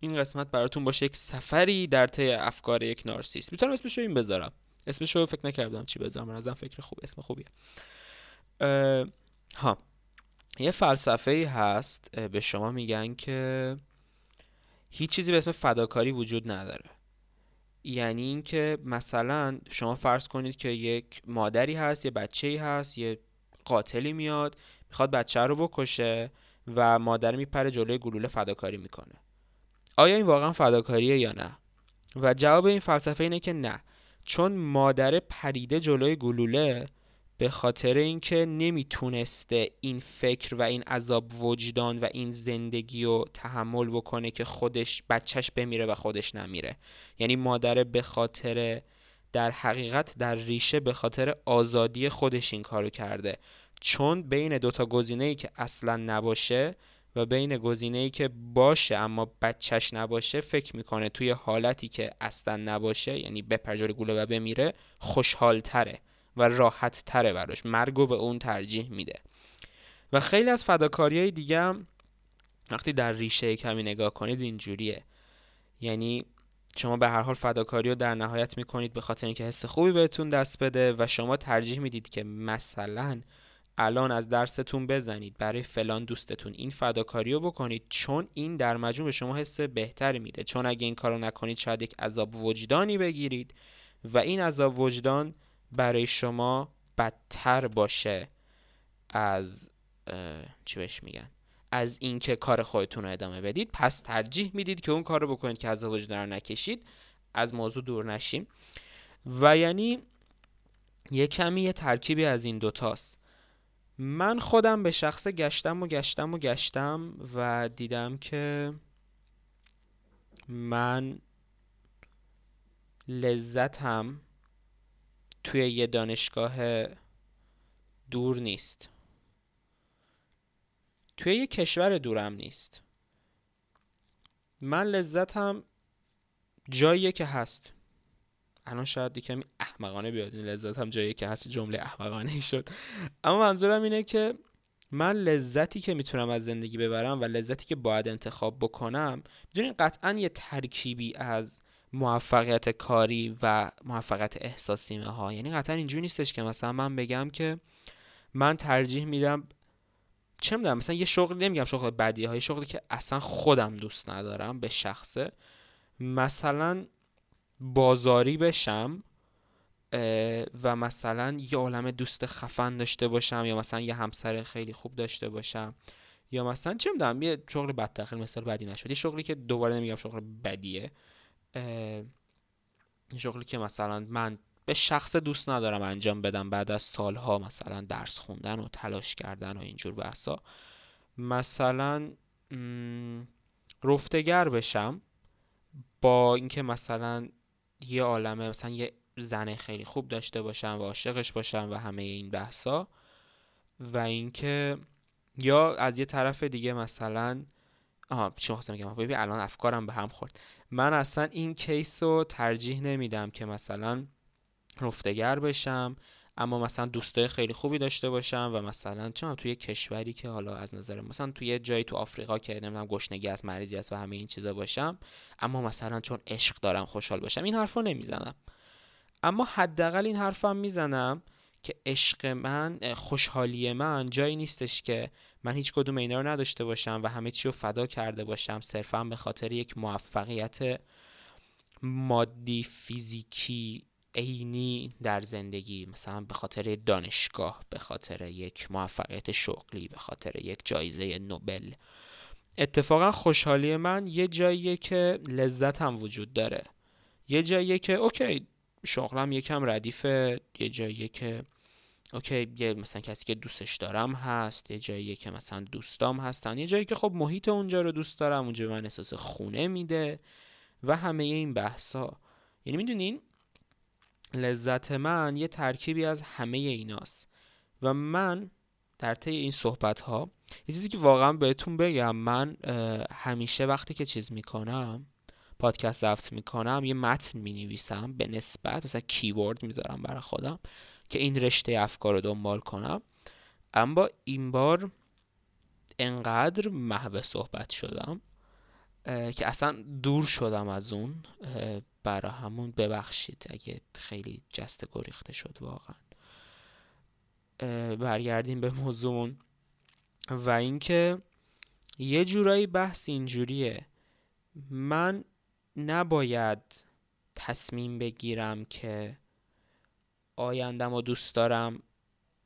Speaker 1: این قسمت براتون باشه یک سفری در طی افکار یک نارسیست. می‌تونم اسمشو این بذارم. اسمشو فکر نکردم چی بذارم ازم فکر خوب اسم خوبیه. ها. یه فلسفه ای هست به شما میگن که هیچ چیزی به اسم فداکاری وجود نداره. یعنی اینکه مثلا شما فرض کنید که یک مادری هست یه بچه ای هست یه قاتلی میاد می‌خواد بچه رو بکشه و مادر میپره جلوی گلوله فداکاری می‌کنه. آیا این واقعا فداکاریه یا نه؟ و جواب این فلسفه اینه که نه. چون مادر پریده جلوی گلوله به خاطر اینکه نمی‌تونسته این فکر و این عذاب وجدان و این زندگی رو تحمل بکنه که خودش بچهش بمیره و خودش نمیره. یعنی مادر به خاطر در حقیقت در ریشه به خاطر آزادی خودش این کارو کرده. چون بین دوتا گزینه ای که اصلا نباشه و بین گزینه ای که باشه اما بچهش نباشه فکر می‌کنه توی حالتی که اصلا نباشه یعنی بپرجار گوله و بمیره خوشحال تره و راحت تره براش. مرگو به اون ترجیح میده. و خیلی از فداکاری های دیگه هم وقتی در ریشه کمی نگاه کنید اینجوریه. یعنی شما به هر حال فداکاری رو در نهایت می‌کنید به خاطر اینکه حس خوبی بهتون دست بده و شما ترجیح می‌دید که مثلا الان از درستون بزنید. برای فلان دوستتون این فداکاری رو بکنید چون این در مجموع به شما حس بهتری میده. چون اگه این کارو نکنید شاید یک عذاب وجدانی بگیرید و این عذاب وجدان برای شما بدتر باشه از چی بهش میگن؟ از اینکه کار خودتون رو ادامه بدید. پس ترجیح می‌دید که اون کار رو بکنید که عذاب وجدان رو نکشید. از موضوع دور نشیم. و یعنی یه کمی یه ترکیبی از این دوتاست. من خودم به شخص گشتم و گشتم و گشتم و دیدم که من لذتم توی یه دانشگاه دور نیست. توی یه کشور دورم نیست. من لذتم جاییه که هست. الان شاید کمی احمقانه بیاد. این لذت هم جایی که هست جمله احمقانه شد. اما منظورم اینه که من لذتی که می‌تونم از زندگی ببرم و لذتی که باید انتخاب بکنم می‌دونین قطعا یه ترکیبی از موفقیت کاری و موفقیت احساسی ها یعنی قطعا اینجوری نیستش که مثلا من بگم که من ترجیح میدم چه می‌دونم مثلا یه شغل نمیگم شغل بدی های شغلی که اصلا خودم دوست ندارم به شخصه. مثلا بازاری بشم و مثلا یه عالم دوست خفن داشته باشم یا مثلا یه همسر خیلی خوب داشته باشم یا مثلا چه می‌دونم یه شغل بد خیلی مثال بدی نشد. یه شغلی که دوباره نمیگم شغل بدیه یه شغلی که مثلا من به شخص دوست ندارم انجام بدم بعد از سالها مثلا درس خوندن و تلاش کردن و اینجور بحثا. مثلا رفتگر بشم با اینکه مثلا یه عالمه. مثلا یه زن خیلی خوب داشته باشم و عاشقش باشم و همه این بحثا. و اینکه یا از یه طرف دیگه مثلا آها چی خواستم بگم؟ ببین الان افکارم به هم خورد. من اصلا این کیس رو ترجیح نمیدم که مثلا رفتگر بشم. اما مثلا دوستای خیلی خوبی داشته باشم و مثلا چون توی کشوری که حالا از نظر مثلا توی جایی تو آفریقا که نمی‌دونم گشنگی است مریضی است و همه این چیزا باشم اما مثلا چون عشق دارم خوشحال باشم این حرفو نمی‌زنم. اما حداقل این حرفم می‌زنم که عشق من خوشحالی من جایی نیستش که من هیچ کدوم اینا رو نداشته باشم و همه چی رو فدا کرده باشم صرفا به خاطر یک موفقیت مادی فیزیکی عینی در زندگی مثلا به خاطر دانشگاه به خاطر یک موفقیت شغلی به خاطر یک جایزه نوبل. اتفاقا خوشحالی من یه جاییه که لذت هم وجود داره. یه جاییه که اوکی شغلم یکم ردیفه یه جاییه که اوکی یه مثلا کسی که دوستش دارم هست. یه جاییه که مثلا دوستام هستن. یه جایی که خب محیط اونجا رو دوست دارم اونجا من احساس خونه میده و همه این بحثا. یعنی می‌دونین لذت من یه ترکیبی از همه ایناست. و من در طی این صحبت ها یه چیزی که واقعا بهتون بگم من همیشه وقتی که چیز می‌کنم پادکست ضبط می‌کنم یه متن می‌نویسم به نسبت مثلا کیورد می‌ذارم برای خودم که این رشته افکار رو دنبال کنم. اما این بار انقدر محو صحبت شدم که اصلا دور شدم از اون برا همون ببخشید اگه خیلی جست گریخته شد واقعا. برگردیم به موضوع و اینکه یه جورایی بحث اینجوریه. من نباید تصمیم بگیرم که آیندم و دوست دارم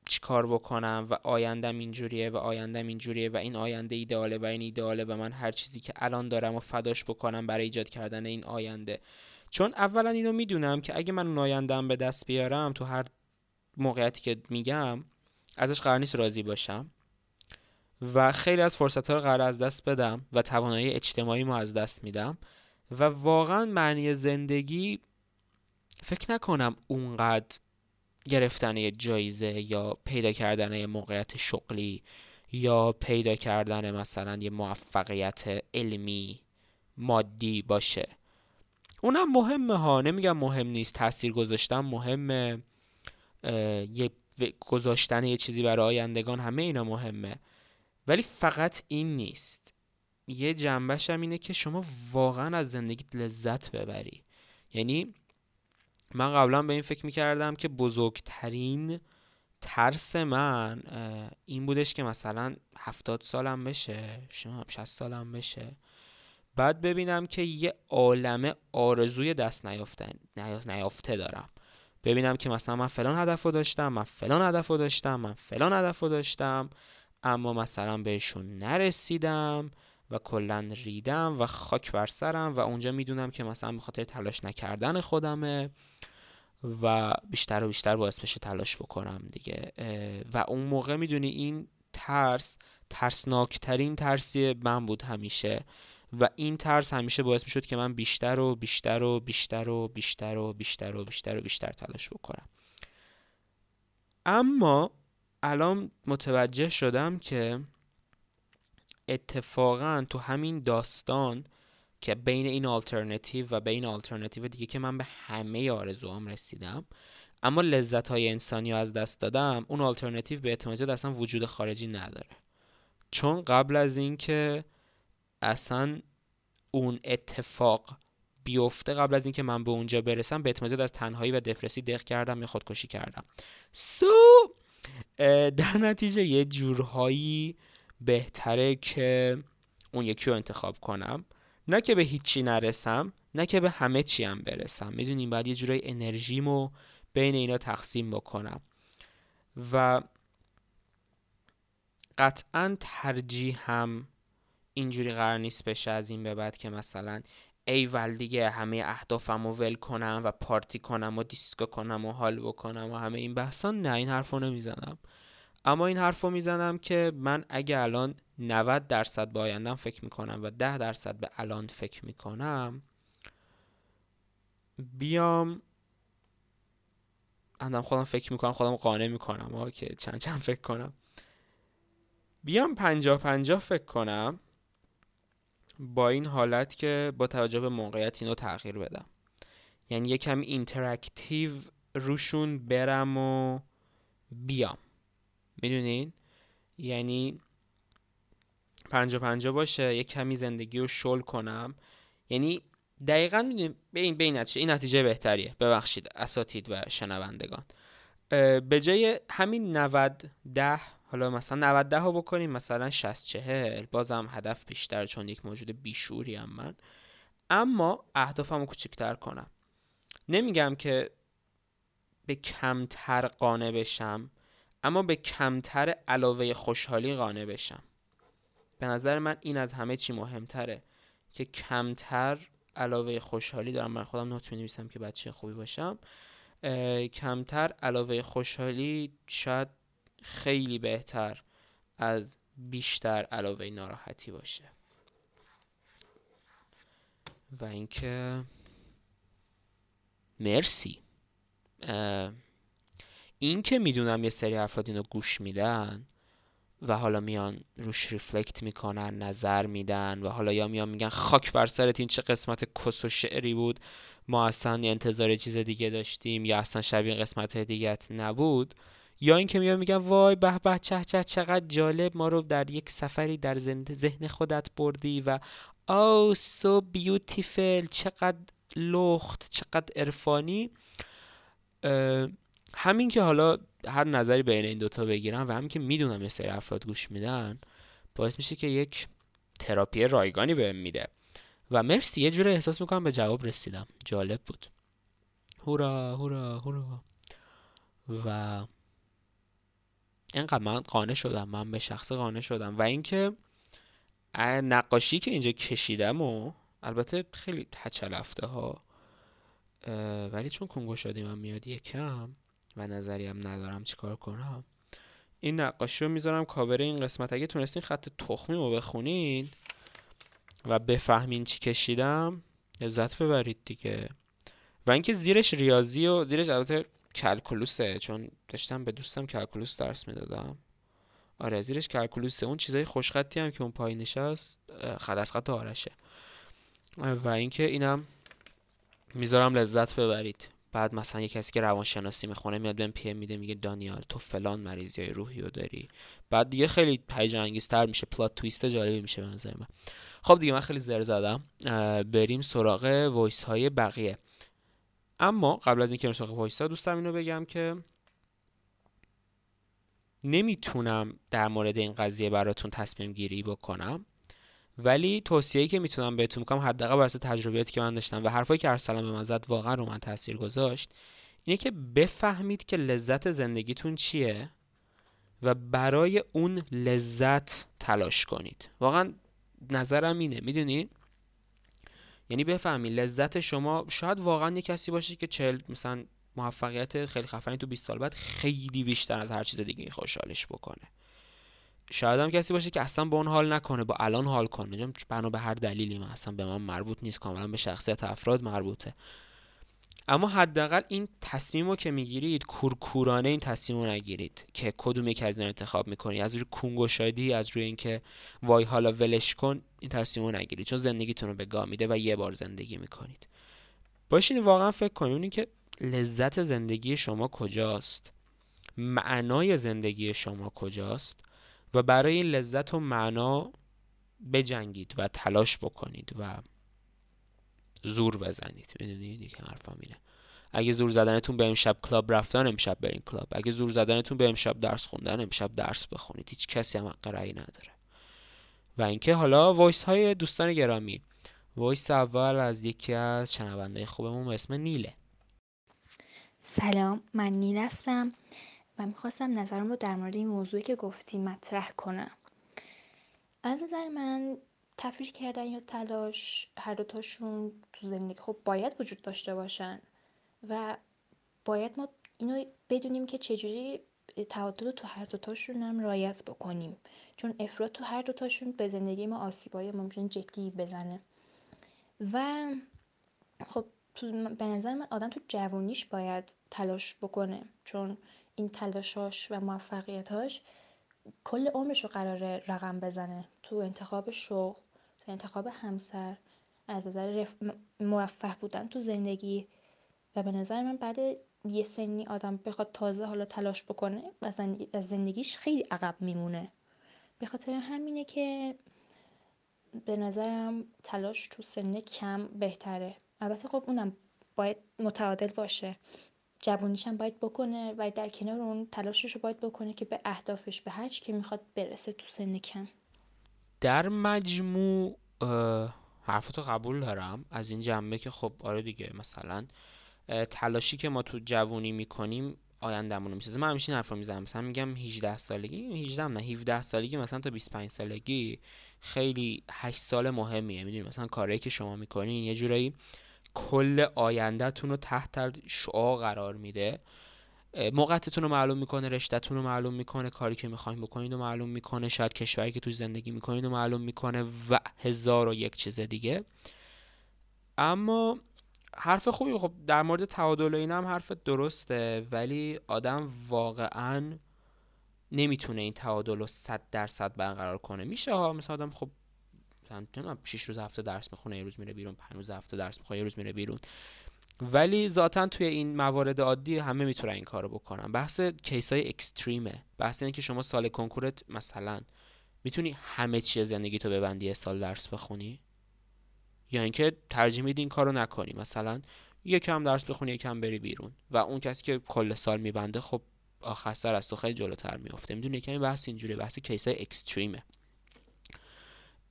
Speaker 1: چیکار بکنم و آیندم اینجوریه و آیندم اینجوریه و این آینده ایداله و این ایداله و من هر چیزی که الان دارم و فداش بکنم برای ایجاد کردن این آینده. چون اولا اینو می‌دونم که اگه من اون آیندم به دست بیارم تو هر موقعیتی که میگم ازش قرار نیست راضی باشم و خیلی از فرصت ها رو قرار از دست بدم و توانایی اجتماعی ما از دست میدم و واقعا معنی زندگی فکر نکنم اونقدر گرفتن یه جایزه یا پیدا کردن یه موقعیت شغلی یا پیدا کردن مثلا یه موفقیت علمی مادی باشه. اونم مهمه ها. نمیگم مهم نیست. تاثیر گذاشتن مهمه. یه گذاشتن یه چیزی برای آیندگان همه اینا مهمه. ولی فقط این نیست. یه جنبش هم اینه که شما واقعا از زندگیت لذت ببری. یعنی من قبلا به این فکر می‌کردم که بزرگترین ترس من این بودش که مثلا هفتاد سالم بشه شما 60 سالم بشه. بعد ببینم که یه عالمه آرزوی دست نیافته نیافته دارم. ببینم که مثلا من فلان هدف رو داشتم من فلان هدف رو داشتم من فلان هدف رو داشتم اما مثلا بهشون نرسیدم و کلا ریدم و خاک بر سرم و اونجا می‌دونم که مثلا به خاطر تلاش نکردن خودمه و بیشتر و بیشتر باعث بشه تلاش بکنم دیگه. و اون موقع می‌دونی این ترس ترسناکترین ترسی من بود همیشه. و این ترس همیشه باعث می‌شد که من بیشتر و بیشتر و بیشتر و بیشتر و بیشتر و بیشتر و بیشتر تلاش بکنم. اما الان متوجه شدم که اتفاقا تو همین داستان که بین این آلترنتیو و بین آلترنتیو دیگه که من به همه آرزوام رسیدم اما لذت های انسانی رو از دست دادم اون آلترنتیو به اعتماد اصلا وجود خارجی نداره. چون قبل از اینکه اصلا اون اتفاق بیفته قبل از اینکه من به اونجا برسم به اعتماد از تنهایی و دپرسی دق کردم یا خودکشی کردم. سو در نتیجه یه جورهایی بهتره که اون یکی رو انتخاب کنم. نه که به هیچی نرسم نه که به همه چی هم برسم. می‌دونیم باید یه جورای انرژیمو بین اینا تقسیم بکنم. و قطعا هم اینجوری قرار نیست بشه از این به بعد که مثلا ایول دیگه همه اهدافم رو ول کنم و پارتی کنم و دیسکو کنم و حال بکنم و همه این بحثان نه این حرف رو نمی‌زنم. اما این حرف رو می‌زنم که من اگه الان 90 درصد به آیندم فکر می‌کنم و 10 درصد به الان فکر می‌کنم بیام اندم خودم فکر می‌کنم خودم قانع می‌کنم که چند چند فکر کنم. بیام پنجاه پنجاه فکر کنم. با این حالت که با توجه به موقعیت اینو تغییر بدم. یعنی یه کمی interactive روشون برم و بیام. می‌دونین؟ یعنی پنجا پنجا باشه یه کمی زندگی رو شل کنم. یعنی دقیقا می‌دونیم به این, به این نتیجه این نتیجه بهتریه. ببخشید اساتید و شنوندگان. به جای همین 90 ده حالا مثلا 90 ده ها بکنیم مثلا 60 چهل بازم هدف بیشتر چون یک موجود بیشوری هم من. اما اهدافم رو کوچکتر کنم. نمیگم که به کمتر قانع بشم اما به کمتر علاوه خوشحالی قانع بشم. به نظر من این از همه چی مهمتره که کمتر علاوه خوشحالی دارم. من خودم نوت می که بچه خوبی باشم. کمتر علاوه خوشحالی شاید خیلی بهتر از بیشتر علاوه ناراحتی باشه. و اینکه مرسی. این که می‌دونم یه سری افراد اینو گوش میدن و حالا میان روش ریفلکت می‌کنن نظر میدن و حالا یا میان میگن خاک بر سرت این چه قسمت کس و شعری بود؟ ما اصلا انتظار چیز دیگه داشتیم یا اصلا شبیه قسمت دیگه نبود؟ یا اینکه میان میگن وای به به چه چه چقدر جالب ما رو در یک سفری در ذهن خودت بردی و او سو بیوتیفل چقدر لخت چقدر عرفانی. همین که حالا هر نظری بین این دوتا بگیرم و همین که می‌دونم یه سری افراد گوش میدن باعث میشه که یک تراپی رایگانی بهم میده. و مرسی یه جوری احساس می‌کنم به جواب رسیدم. جالب بود. هورا هورا هورا. و اینقدر من قانع شدم من به شخص قانع شدم. و اینکه نقاشی که اینجا کشیدم و البته خیلی تچلفته ها ولی چون کنگو شدیم من میاد یکم و نظری هم ندارم چیکار کنم. این نقاشی رو می‌ذارم کاور این قسمت. اگه تونستین خط تخمی رو بخونین و بفهمین چی کشیدم لذت ببرید دیگه. و اینکه زیرش ریاضی و زیرش البته کلکولوسه چون داشتم به دوستم کلکولوس درس می‌دادم. آره زیرش کلکولوسه اون چیزای خوشخطی هم که اون پایین نشست خط از خط آرشه. و اینکه اینم می‌ذارم لذت ببرید. بعد مثلا یه کسی که روانشناسی می‌خونه میاد بهم PM میده میگه دانیال تو فلان مریضی های روحی رو داری. بعد دیگه خیلی هیجان انگیزتر میشه. plot twist جالبی میشه به نظر من. خب دیگه من خیلی زر زدم. بریم سراغ voice های بقیه. اما قبل از اینکه سراغ voice ها دوستم اینو بگم که نمی‌تونم در مورد این قضیه براتون تصمیم گیری بکنم ولی توصیه‌ای که می‌تونم بهتون می‌کنم حداقل بر تجربیاتی که من داشتم و حرفایی که ارسلان به من زد واقعا رو من تاثیر گذاشت اینه که بفهمید که لذت زندگیتون چیه و برای اون لذت تلاش کنید. واقعا نظرم اینه می‌دونید یعنی بفهمید لذت شما شاید واقعا یه کسی باشه که چل مثلا موفقیت خیلی خفنی تو 20 سال بعد خیلی بیشتر از هر چیز دیگه خوشحالش بکنه. شاید هم کسی باشه که اصلا با اون حال نکنه با الان حال کنه. بنا به هر دلیلی من اصلا به من مربوط نیست کاملا به شخصیت افراد مربوطه. اما حداقل این تصمیم رو که می‌گیرید کورکورانه این تصمیم رو نگیرید که کدوم یک از اینا انتخاب می‌کنی. از روی کنگوشادی از روی اینکه وای حالا ولش کن این تصمیم رو نگیرید. چون زندگیتون رو به گاه میده و یه بار زندگی می‌کنید. باشید واقعا فکر کنید که لذت زندگی شما کجاست. معنای زندگی شما کجاست و برای این لذت و معنا بجنگید و تلاش بکنید و زور بزنید. می‌دونید یک حرفم اینه. اگه زور زدنتون به امشب club رفتن امشب برین club. اگه زور زدنتون به امشب درس خوندن امشب درس بخونید. هیچ کسی هم حق رأی نداره. و اینکه حالا voice های دوستان گرامی. voice اول از یکی از شنونده خوبمون به اسم نیله.
Speaker 3: سلام من نیل هستم و می‌خواستم نظرم رو در مورد این موضوعی که گفتی مطرح کنم. از نظر من تفریح کردن یا تلاش هر دوتاشون تو زندگی خب باید وجود داشته باشن و باید ما اینو بدونیم که چجوری تعادل تو هر دوتاشون هم رعایت بکنیم. چون افراط تو هر دوتاشون به زندگی ما آسیبای ممکن جدی بزنه. و خب به نظر من آدم تو جوانیش باید تلاش بکنه. چون این تلاشاش و موفقیتاش کل عمرش رو قراره رقم بزنه تو انتخاب شغل. انتخاب همسر از نظر رف... مرفه بودن تو زندگی. و به نظر من بعد یه سنی آدم بخواد تازه حالا تلاش بکنه مثلا از زندگیش خیلی عقب میمونه. به خاطر همینه که به نظرم تلاش تو سن کم بهتره. البته خب اونم باید متعادل باشه. جوونیش باید بکنه و در کنار اون تلاشش رو باید بکنه که به اهدافش به هر چی که می‌خواد برسه تو سن کم.
Speaker 1: در مجموع حرفتو قبول دارم. از این جنبه که خب آره دیگه مثلا تلاشی که ما تو جوونی می‌کنیم آیندهمون می‌سازه. من همیشه این حرف رو می‌زنم. مثلا میگم 18 سالگی 18 هم نه 17 سالگی مثلا تا 25 سالگی خیلی 8 سال مهمیه. می‌دونی مثلا کاری که شما می‌کنین یه جورایی کل آیندهتون رو تحت شعا قرار میده. موقعتون رو معلوم می‌کنه رشتهتون رو معلوم می‌کنه کاری که می‌خواین بکنید رو معلوم می‌کنه شاید کشوری که توش زندگی می‌کنید رو معلوم می‌کنه و هزار و یک چیز دیگه. اما حرف خوبی خب در مورد تعادل و اینا هم حرف درسته ولی آدم واقعا نمی‌تونه این تعادل رو صد درصد برقرار کنه. میشه ها مثلا آدم خب مثلا نمی‌دونم 6 روز هفته درس می‌خونه یه روز میره بیرون 5 روز هفته درس می‌خونه یه روز میره بیرون. ولی ذاتا توی این موارد عادی همه می‌تونن این کارو بکنن. بحث کیس های اکستریمه. بحث اینه که شما سال کنکورت مثلا می‌تونی همه چیز زندگی تو ببندی سال درس بخونی؟ یا اینکه ترجیح میدی این کارو نکنی. مثلا یکم درس بخونی یکم بری بیرون. و اون کسی که کل سال میبنده خب آخر سر از تو خیلی جلوتر میفته می‌دونی کمی بحث اینجوری بحث کیس های اکستریمه.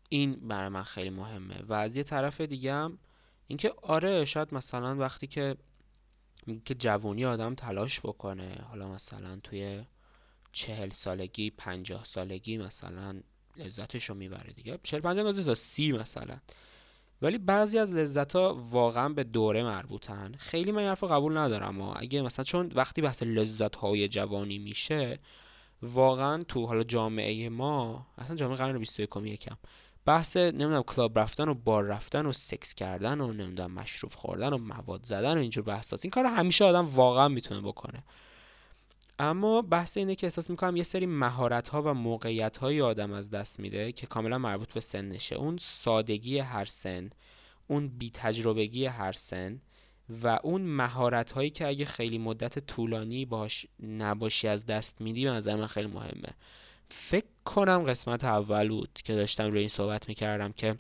Speaker 1: این برای من خیلی مهمه. و از یه طرف دیگه اینکه آره شاید مثلا وقتی که که جوونی آدم تلاش بکنه حالا مثلا توی چهل سالگی پنجاه سالگی مثلا لذتشو می‌بره دیگه. چهل پنجاه لذت سی مثلا. ولی بعضی از لذت ها واقعا به دوره مربوطن. خیلی من حرف رو قبول ندارم ها. اگه مثلا چون وقتی بحث لذت های جوانی میشه واقعا تو حالا جامعه ما اصلا جامعه قرن 21 یکم بحث نمی‌دونم کلاب رفتن و بار رفتن و سکس کردن و نمی‌دونم مشروب خوردن و مواد زدن و اینجور بحثاست این کار همیشه آدم واقعا می‌تونه بکنه. اما بحث اینه که احساس می‌کنم یه سری مهارت ها و موقعیت های آدم از دست میده که کاملا مربوط به سنشه. اون سادگی هر سن اون بی تجربگی هر سن و اون مهارت هایی که اگه خیلی مدت طولانی باش نباشی از دست میدی به نظر من خیلی مهمه. فکر کنم قسمت اول بود که داشتم روی این صحبت می‌کردم که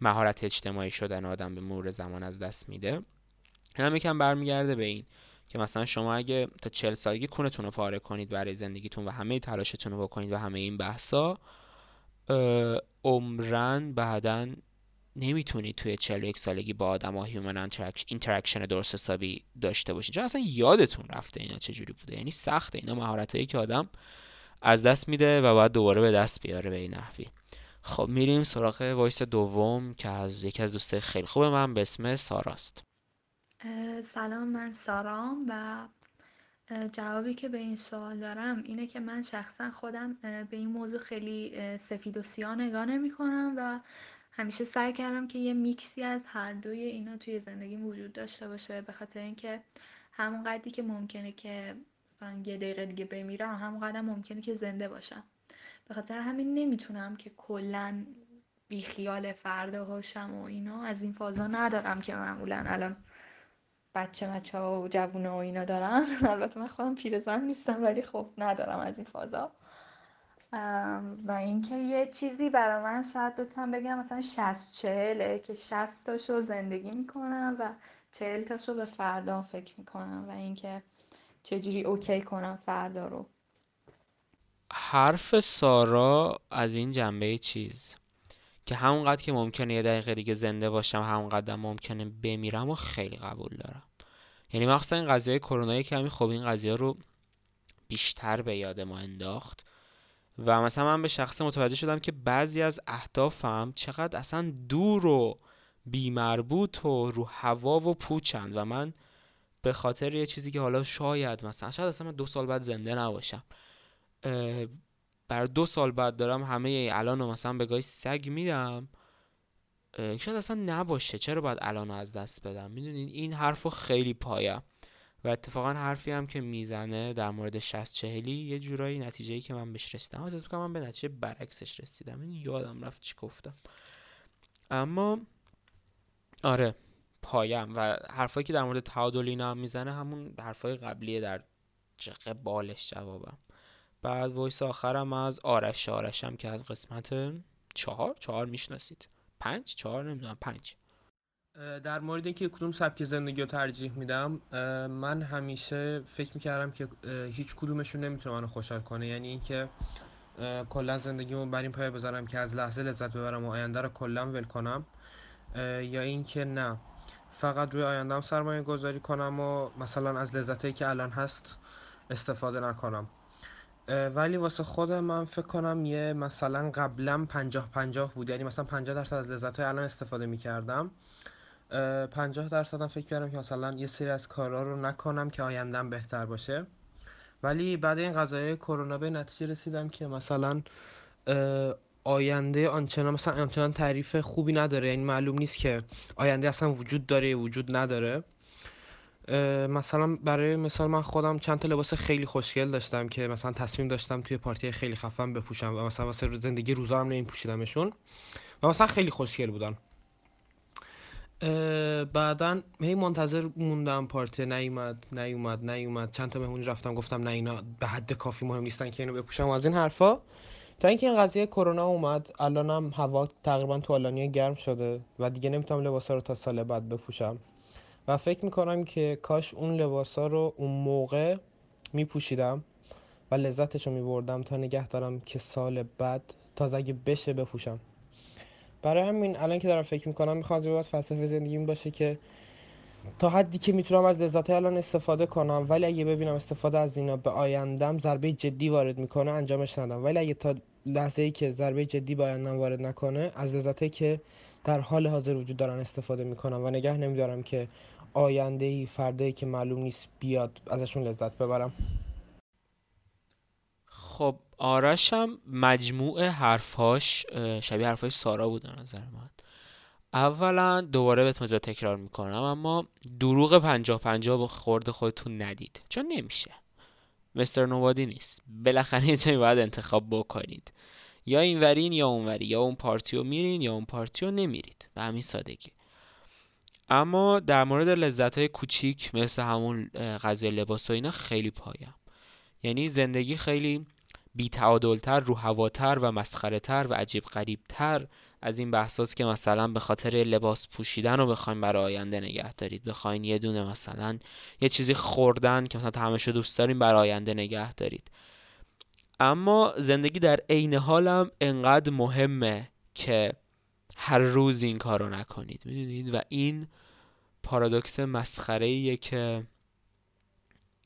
Speaker 1: مهارت اجتماعی شدن آدم به مرور زمان از دست میده. هم یکم برمیگرده به این که مثلا شما اگه تا چل سالگی کونتون رو پاره کنید برای زندگیتون و همه تلاشتون رو بکنید و همه این بحثا عمرن بعدا نمی‌تونید توی 41 سالگی با آدم ها human interaction درست حسابی داشته باشید. چون اصلا یادتون رفته اینا چجوری بوده. یعنی سخته. اینا مهارتایی که آدم از دست میده و باید دوباره به دست بیاره به این نحوی. خب میریم سراغ voice دوم که از یکی از دوستای خیلی خوب من به اسم ساراست.
Speaker 4: سلام من سارام و جوابی که به این سوال دارم اینه که من شخصا خودم به این موضوع خیلی سفید و سیاه نگاه نمی کنم و همیشه سعی کردم که یه میکسی از هر دوی اینا توی زندگیم وجود داشته باشه به خاطر اینکه همون قدری که ممکنه که مثلا یه دقیقه دیگه بمیرم همون قدر ممکنه که زنده باشم. به خاطر همین نمی‌تونم که کلا بیخیال فردا باشم و اینا. از این فازا ندارم که معمولا الان بچه بچه ها و جوونه و اینا دارن. [LAUGHS] البته من خودم پیرزن نیستم ولی خب ندارم از این فازا. و اینکه یه چیزی برای من شاید بتونم بگم مثلا 60 چهله که 60 تاشو زندگی می‌کنم و 40 تاشو به فردا فکر می‌کنم و اینکه چجوری اوکی کنم فردا رو؟
Speaker 1: حرف سارا از این جنبه چیز. که همونقدر که ممکنه یه دقیقه دیگه زنده باشم همونقدر ممکنه بمیرم و خیلی قبول دارم. یعنی مخصوصا این قضیه کرونایی که همین خب این قضیه رو بیشتر به یاد ما انداخت. و مثلا من به شخص متوجه شدم که بعضی از اهدافم چقدر اصلا دور و بیمربوط و رو هوا و پوچند و من به خاطر یه چیزی که حالا شاید مثلا شاید اصلا من دو سال بعد زنده نباشم. بر دو سال بعد دارم همه الان رو مثلا به گاهی سگ میدم. شاید اصلا نباشه. چرا باید الان از دست بدم؟ می‌دونین این حرف خیلی پایم. و اتفاقا حرفی هم که می‌زنه در مورد 60 چهلی یه جورایی نتیجه ای که من بهش رسیدم. احساس می‌کنم من به نتیجه برعکسش رسیدم. این یادم رفت چی گفتم. اما آره. پایم و حرفایی که در مورد تعادل اینا هم می‌زنه همون حرفای قبلیه در جقه بالش جوابم. بعد وایس آخرم از آرش آرشم که از قسمت چهار چهار می‌شناسید. پنج چهار نمی‌دونم پنج.
Speaker 5: در مورد اینکه کدوم سبک زندگی رو ترجیح میدم من همیشه فکر می‌کردم که هیچ کدومشون نمی‌تونه منو خوشحال کنه. یعنی اینکه کلا زندگیمو بر این پایه بذارم که از لحظه لذت ببرم و آینده رو کلا ول کنم یا اینکه نه. فقط روی آینده سرمایه گذاری کنم و مثلا از لذتایی که الان هست استفاده نکنم. ولی واسه خود من فکر کنم یه مثلا قبلا پنجاه پنجاه بود. یعنی مثلا پنجاه درصد از لذت های الان استفاده می‌کردم. پنجاه درصد فکر کردم که مثلا یه سری از کارا رو نکنم که آیندم بهتر باشه. ولی بعد این قضایه کرونا به نتیجه رسیدم که مثلا آینده آنچنان مثلا آنچنان تعریف خوبی نداره یعنی معلوم نیست که آینده اصلا وجود داره وجود نداره. مثلا برای مثال من خودم چند تا لباس خیلی خوشگل داشتم که مثلا تصمیم داشتم توی پارتی خیلی خفن بپوشم و مثلا واسه زندگی روزا هم نمی پوشیدمشون و مثلا خیلی خوشگل بودن. بعدا هی منتظر موندم پارتی نیومد نیومد نیومد. چند تا مهمونی رفتم گفتم نه اینا به حد کافی مهم نیستن که اینو بپوشم و از این حرفا تا اینکه این قضیه کرونا اومد الانم هوا تقریبا تو گرم شده و دیگه نمی‌تونم لباسا رو تا سال بعد بپوشم. و فکر می‌کنم که کاش اون لباسا رو اون موقع میپوشیدم و لذتش رو میبردم تا نگه دارم که سال بعد تازه اگه بشه بپوشم. برای همین الان که دارم فکر می‌کنم می‌خوام از بعد فلسفه زندگیم باشه که تا حدی که می‌تونم از لذت الان استفاده کنم ولی اگه ببینم استفاده از اینا به آیندم ضربه جدی وارد می‌کنه انجامش ندم. ولی اگه تا لحظه ای که ضربه جدی به آیندم وارد نکنه از لذتی که در حال حاضر وجود دارن استفاده می‌کنم و نگه نمیدارم که آینده ای فرده که معلوم نیست بیاد ازشون لذت ببرم.
Speaker 1: خب آرش هم مجموع حرفاش شبیه حرفای سارا بود نظر من. اولا دوباره بهتون تکرار می‌کنم اما دروغ پنجاه پنجاه با خورد خودتون ندید. چون نمیشه. مستر نوبادی نیست. بالاخره یه جایی باید انتخاب بکنید. یا این ورین یا اون وری یا اون پارتیو میرین یا اون پارتیو نمیرید. به همین سادگی. اما در مورد لذت های کوچیک مثل همون قضیه لباس و اینا خیلی پایم. یعنی زندگی خیلی بیتعادلتر رو و مسخره تر و عجیب غریبتر از این بحثاست که مثلا به خاطر لباس پوشیدن رو بخواین برای آینده نگه دارید. بخواین یه دونه مثلا یه چیزی خوردن که مثلا همشو دوست داریم برای آینده نگه دارید. اما زندگی در عین حالم انقدر مهمه که هر روز این کار رو نکنید می‌دونید؟ و این پارادوکس مسخره که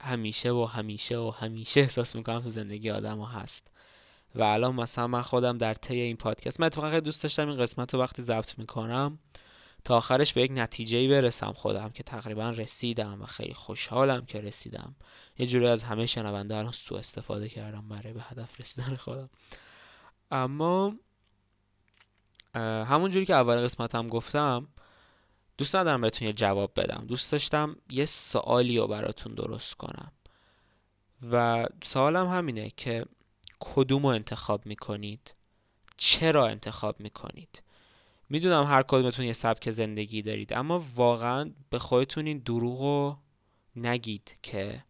Speaker 1: همیشه و همیشه و همیشه احساس می‌کنم تو زندگی آدم ها هست. و الان مثلا من خودم در طی این پادکست من اتفاقا دوست داشتم این قسمت رو وقتی ضبط می‌کنم تا آخرش به یک نتیجه برسم خودم که تقریبا رسیدم و خیلی خوشحالم که رسیدم. یه جوری از همه شنونده الان سوء استفاده کردم برای به هدف رسیدن خودم. اما همون جوری که اول قسمت هم گفتم دوست ندارم بهتون یه جواب بدم. دوست داشتم یه سوالی رو براتون درست کنم. و سوالم همینه که کدوم رو انتخاب می‌کنید؟ چرا انتخاب می‌کنید؟ می‌دونم هر کدومتون یه سبک زندگی دارید اما واقعا به خودتون این دروغ رو نگید که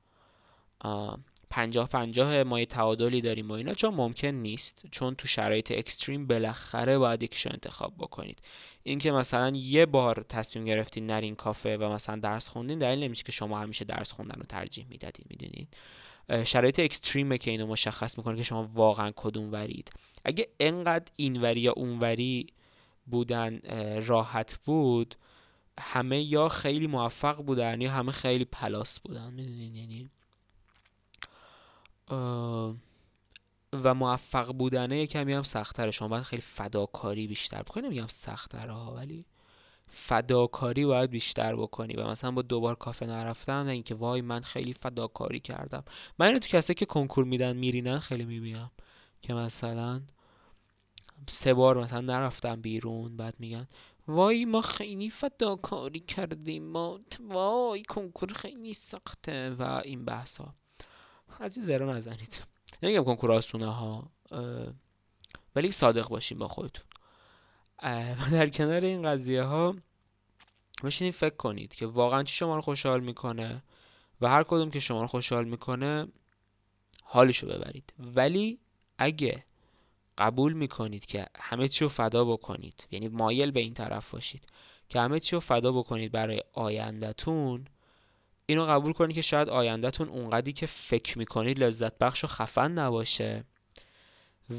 Speaker 1: پنجاه پنجاه ما یه تعادلی داریم و اینا چون ممکن نیست چون تو شرایط اکستریم بالاخره باید یکیشو انتخاب بکنید. اینکه مثلا یه بار تصمیم گرفتین نرین کافه و مثلا درس خوندین دلیل نمیشه که شما همیشه درس خوندن رو ترجیح می‌دادین می‌دونید شرایط اکستریمه که اینو مشخص می‌کنه که شما واقعا کدوم ورید. اگه انقدر اینوری یا اونوری بودن راحت بود همه یا خیلی موفق بودن یا همه خیلی پلاس بودن. می‌دونین؟ یعنی و موفق بودنه کمی هم سختره. شما باید خیلی فداکاری بیشتر بکنی. نمیگم سختره ها ولی فداکاری باید بیشتر بکنی و مثلا با دوبار کافه نرفتن نه اینکه وای من خیلی فداکاری کردم. من اینو تو کسی که کنکور میدن میرینن خیلی می‌بینم که مثلا سه بار مثلا نرفتم بیرون بعد میگن وای ما خیلی فداکاری کردیم ما وای کنکور خیلی سخته و این بحث ها از این زرو نزنید. نمیگم کنکور آسونه ها ولی صادق باشیم با خودتون. [LAUGHS] در کنار این قضیه ها بشینید فکر کنید که واقعا چی شما رو خوشحال می‌کنه و هر کدوم که شما رو خوشحال می‌کنه حالشو ببرید. ولی اگه قبول می‌کنید که همه چی رو فدا بکنید یعنی مایل به این طرف باشید که همه چی رو فدا بکنید برای آیندهتون اینو قبول کنید که شاید آیندهتون اونقدی که فکر می‌کنید لذت بخش و خفن نباشه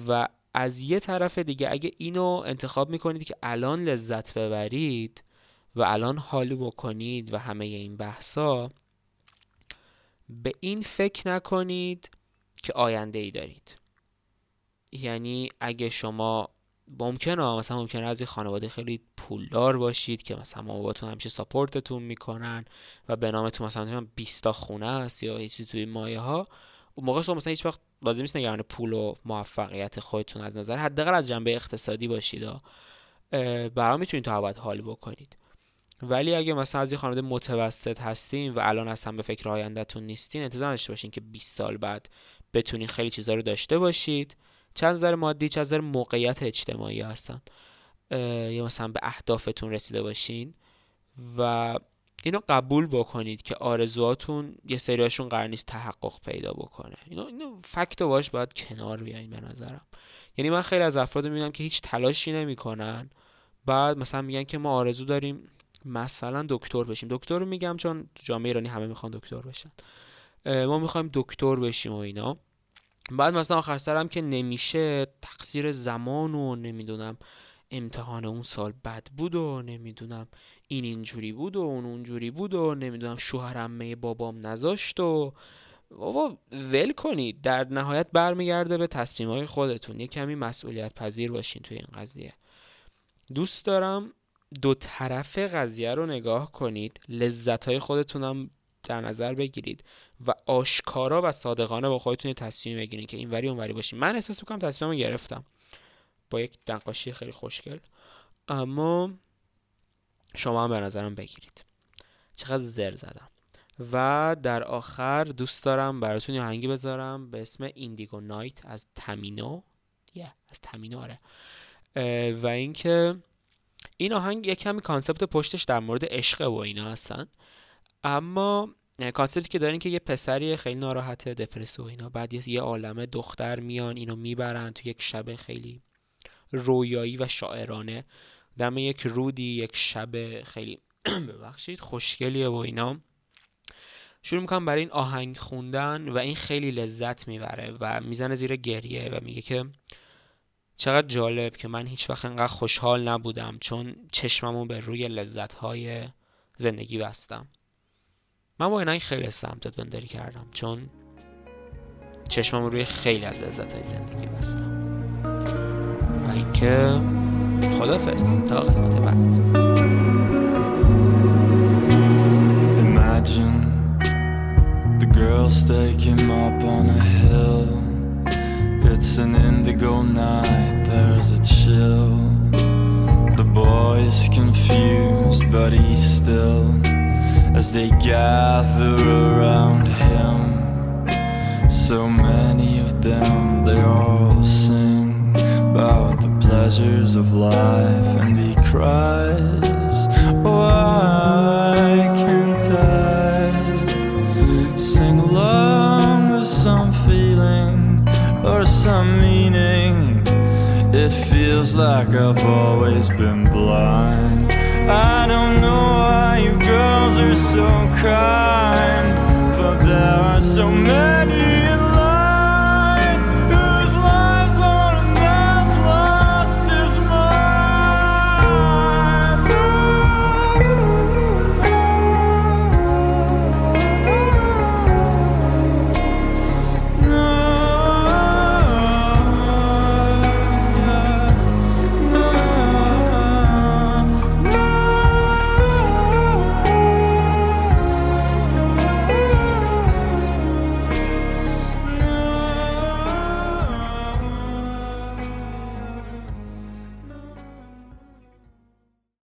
Speaker 1: و از یه طرف دیگه اگه اینو انتخاب می‌کنید که الان لذت ببرید و الان حال بکنید و همه این بحثا به این فکر نکنید که آینده ای دارید. یعنی اگه شما ممکنه مثلا ممکنه از این خانواده خیلی پولدار باشید که مثلا باباتون همیشه ساپورتتون می‌کنن و به نامتون مثلا 20 تا خونه است یا چیزی توی مایه ها موقع شما مثلا هیچ وقت لازم نیست نگران پول و موفقیت خودتون از نظر حداقل از جنبه اقتصادی باشید برای می‌تونید تا ابد حال بکنید. ولی اگه مثلا از این خانواده متوسط هستین و الان اصلا به فکر آیندهتون نیستین انتظار داشته باشین که 20 سال بعد بتونین خیلی چیزا رو داشته باشید. چند نظر مادی چند نظر موقعیت اجتماعی هستن. یا مثلا به اهدافتون رسیده باشین و اینو قبول بکنید که آرزوهاتون یه سریاشون قرار نیست تحقق پیدا بکنه. اینو اینو فکت باش باید کنار بیاین به نظرم. یعنی من خیلی از افراد می‌بینم که هیچ تلاشی نمی‌کنن. بعد مثلا میگن که ما آرزو داریم مثلا دکتر بشیم. دکتر میگم چون تو جامعه ایرانی همه می‌خوان دکتر بشن. ما می‌خوایم دکتر بشیم و اینا. بعد مثلا آخر سرم که نمیشه تقصیر زمان و نمی‌دونم امتحان اون سال بد بود و نمی‌دونم این اینجوری بود و اون اونجوری بود و نمی‌دونم شوهرمه بابام نذاشت و بابا ول کنید. در نهایت برمیگرده به تصمیم های خودتون. یه کمی مسئولیت پذیر باشین توی این قضیه. دوست دارم دو طرف قضیه رو نگاه کنید. لذت های خودتونم در نظر بگیرید و آشکارا و صادقانه با خودتون تصمیم بگیرید که این وری اون وری باشین. من احساس می‌کنم تصمیممو گرفتم. با یک نقاشی خیلی خوشگل. اما شما هم به نظرم بگیرید. چقدر زر زدم. و در آخر دوست دارم براتون یه آهنگی بذارم به اسم Indigo Night از Tamino. یه از Tamino آره. و اینکه این آهنگ یه کمی concept پشتش در مورد عشق و اینا هستن. اما concept ی که دارین که یه پسری خیلی ناراحته دپرسه و اینا بعد یه عالمه دختر میان اینو می‌برن تو یک شب خیلی رویایی و شاعرانه. دم یک رودی یک شب خیلی [CLEARS THROAT] ببخشید خوشگلیه و اینا. شروع می‌کنم برای این آهنگ خوندن و این خیلی لذت می‌بره و می‌زنه زیر گریه و میگه که چقدر جالب که من هیچ وقت انقدر خوشحال نبودم چون چشممو به روی لذت های زندگی بستم. من با اینایی خیلی سمتت بندری کردم چون چشممو روی خیلی از لذت های زندگی بستم. و اینکه خدافز تا قسمت بعد
Speaker 6: Imagine the girls take him up on a hill. It's an indigo night, there's a chill. The boy is confused, but he's still. As they gather around him, so many of them, they all sing about the pleasures of life and he cries. Why can't i sing along with some feeling or some meaning? It feels like i've always been blind. I don't know why you girls are so kind but there are so many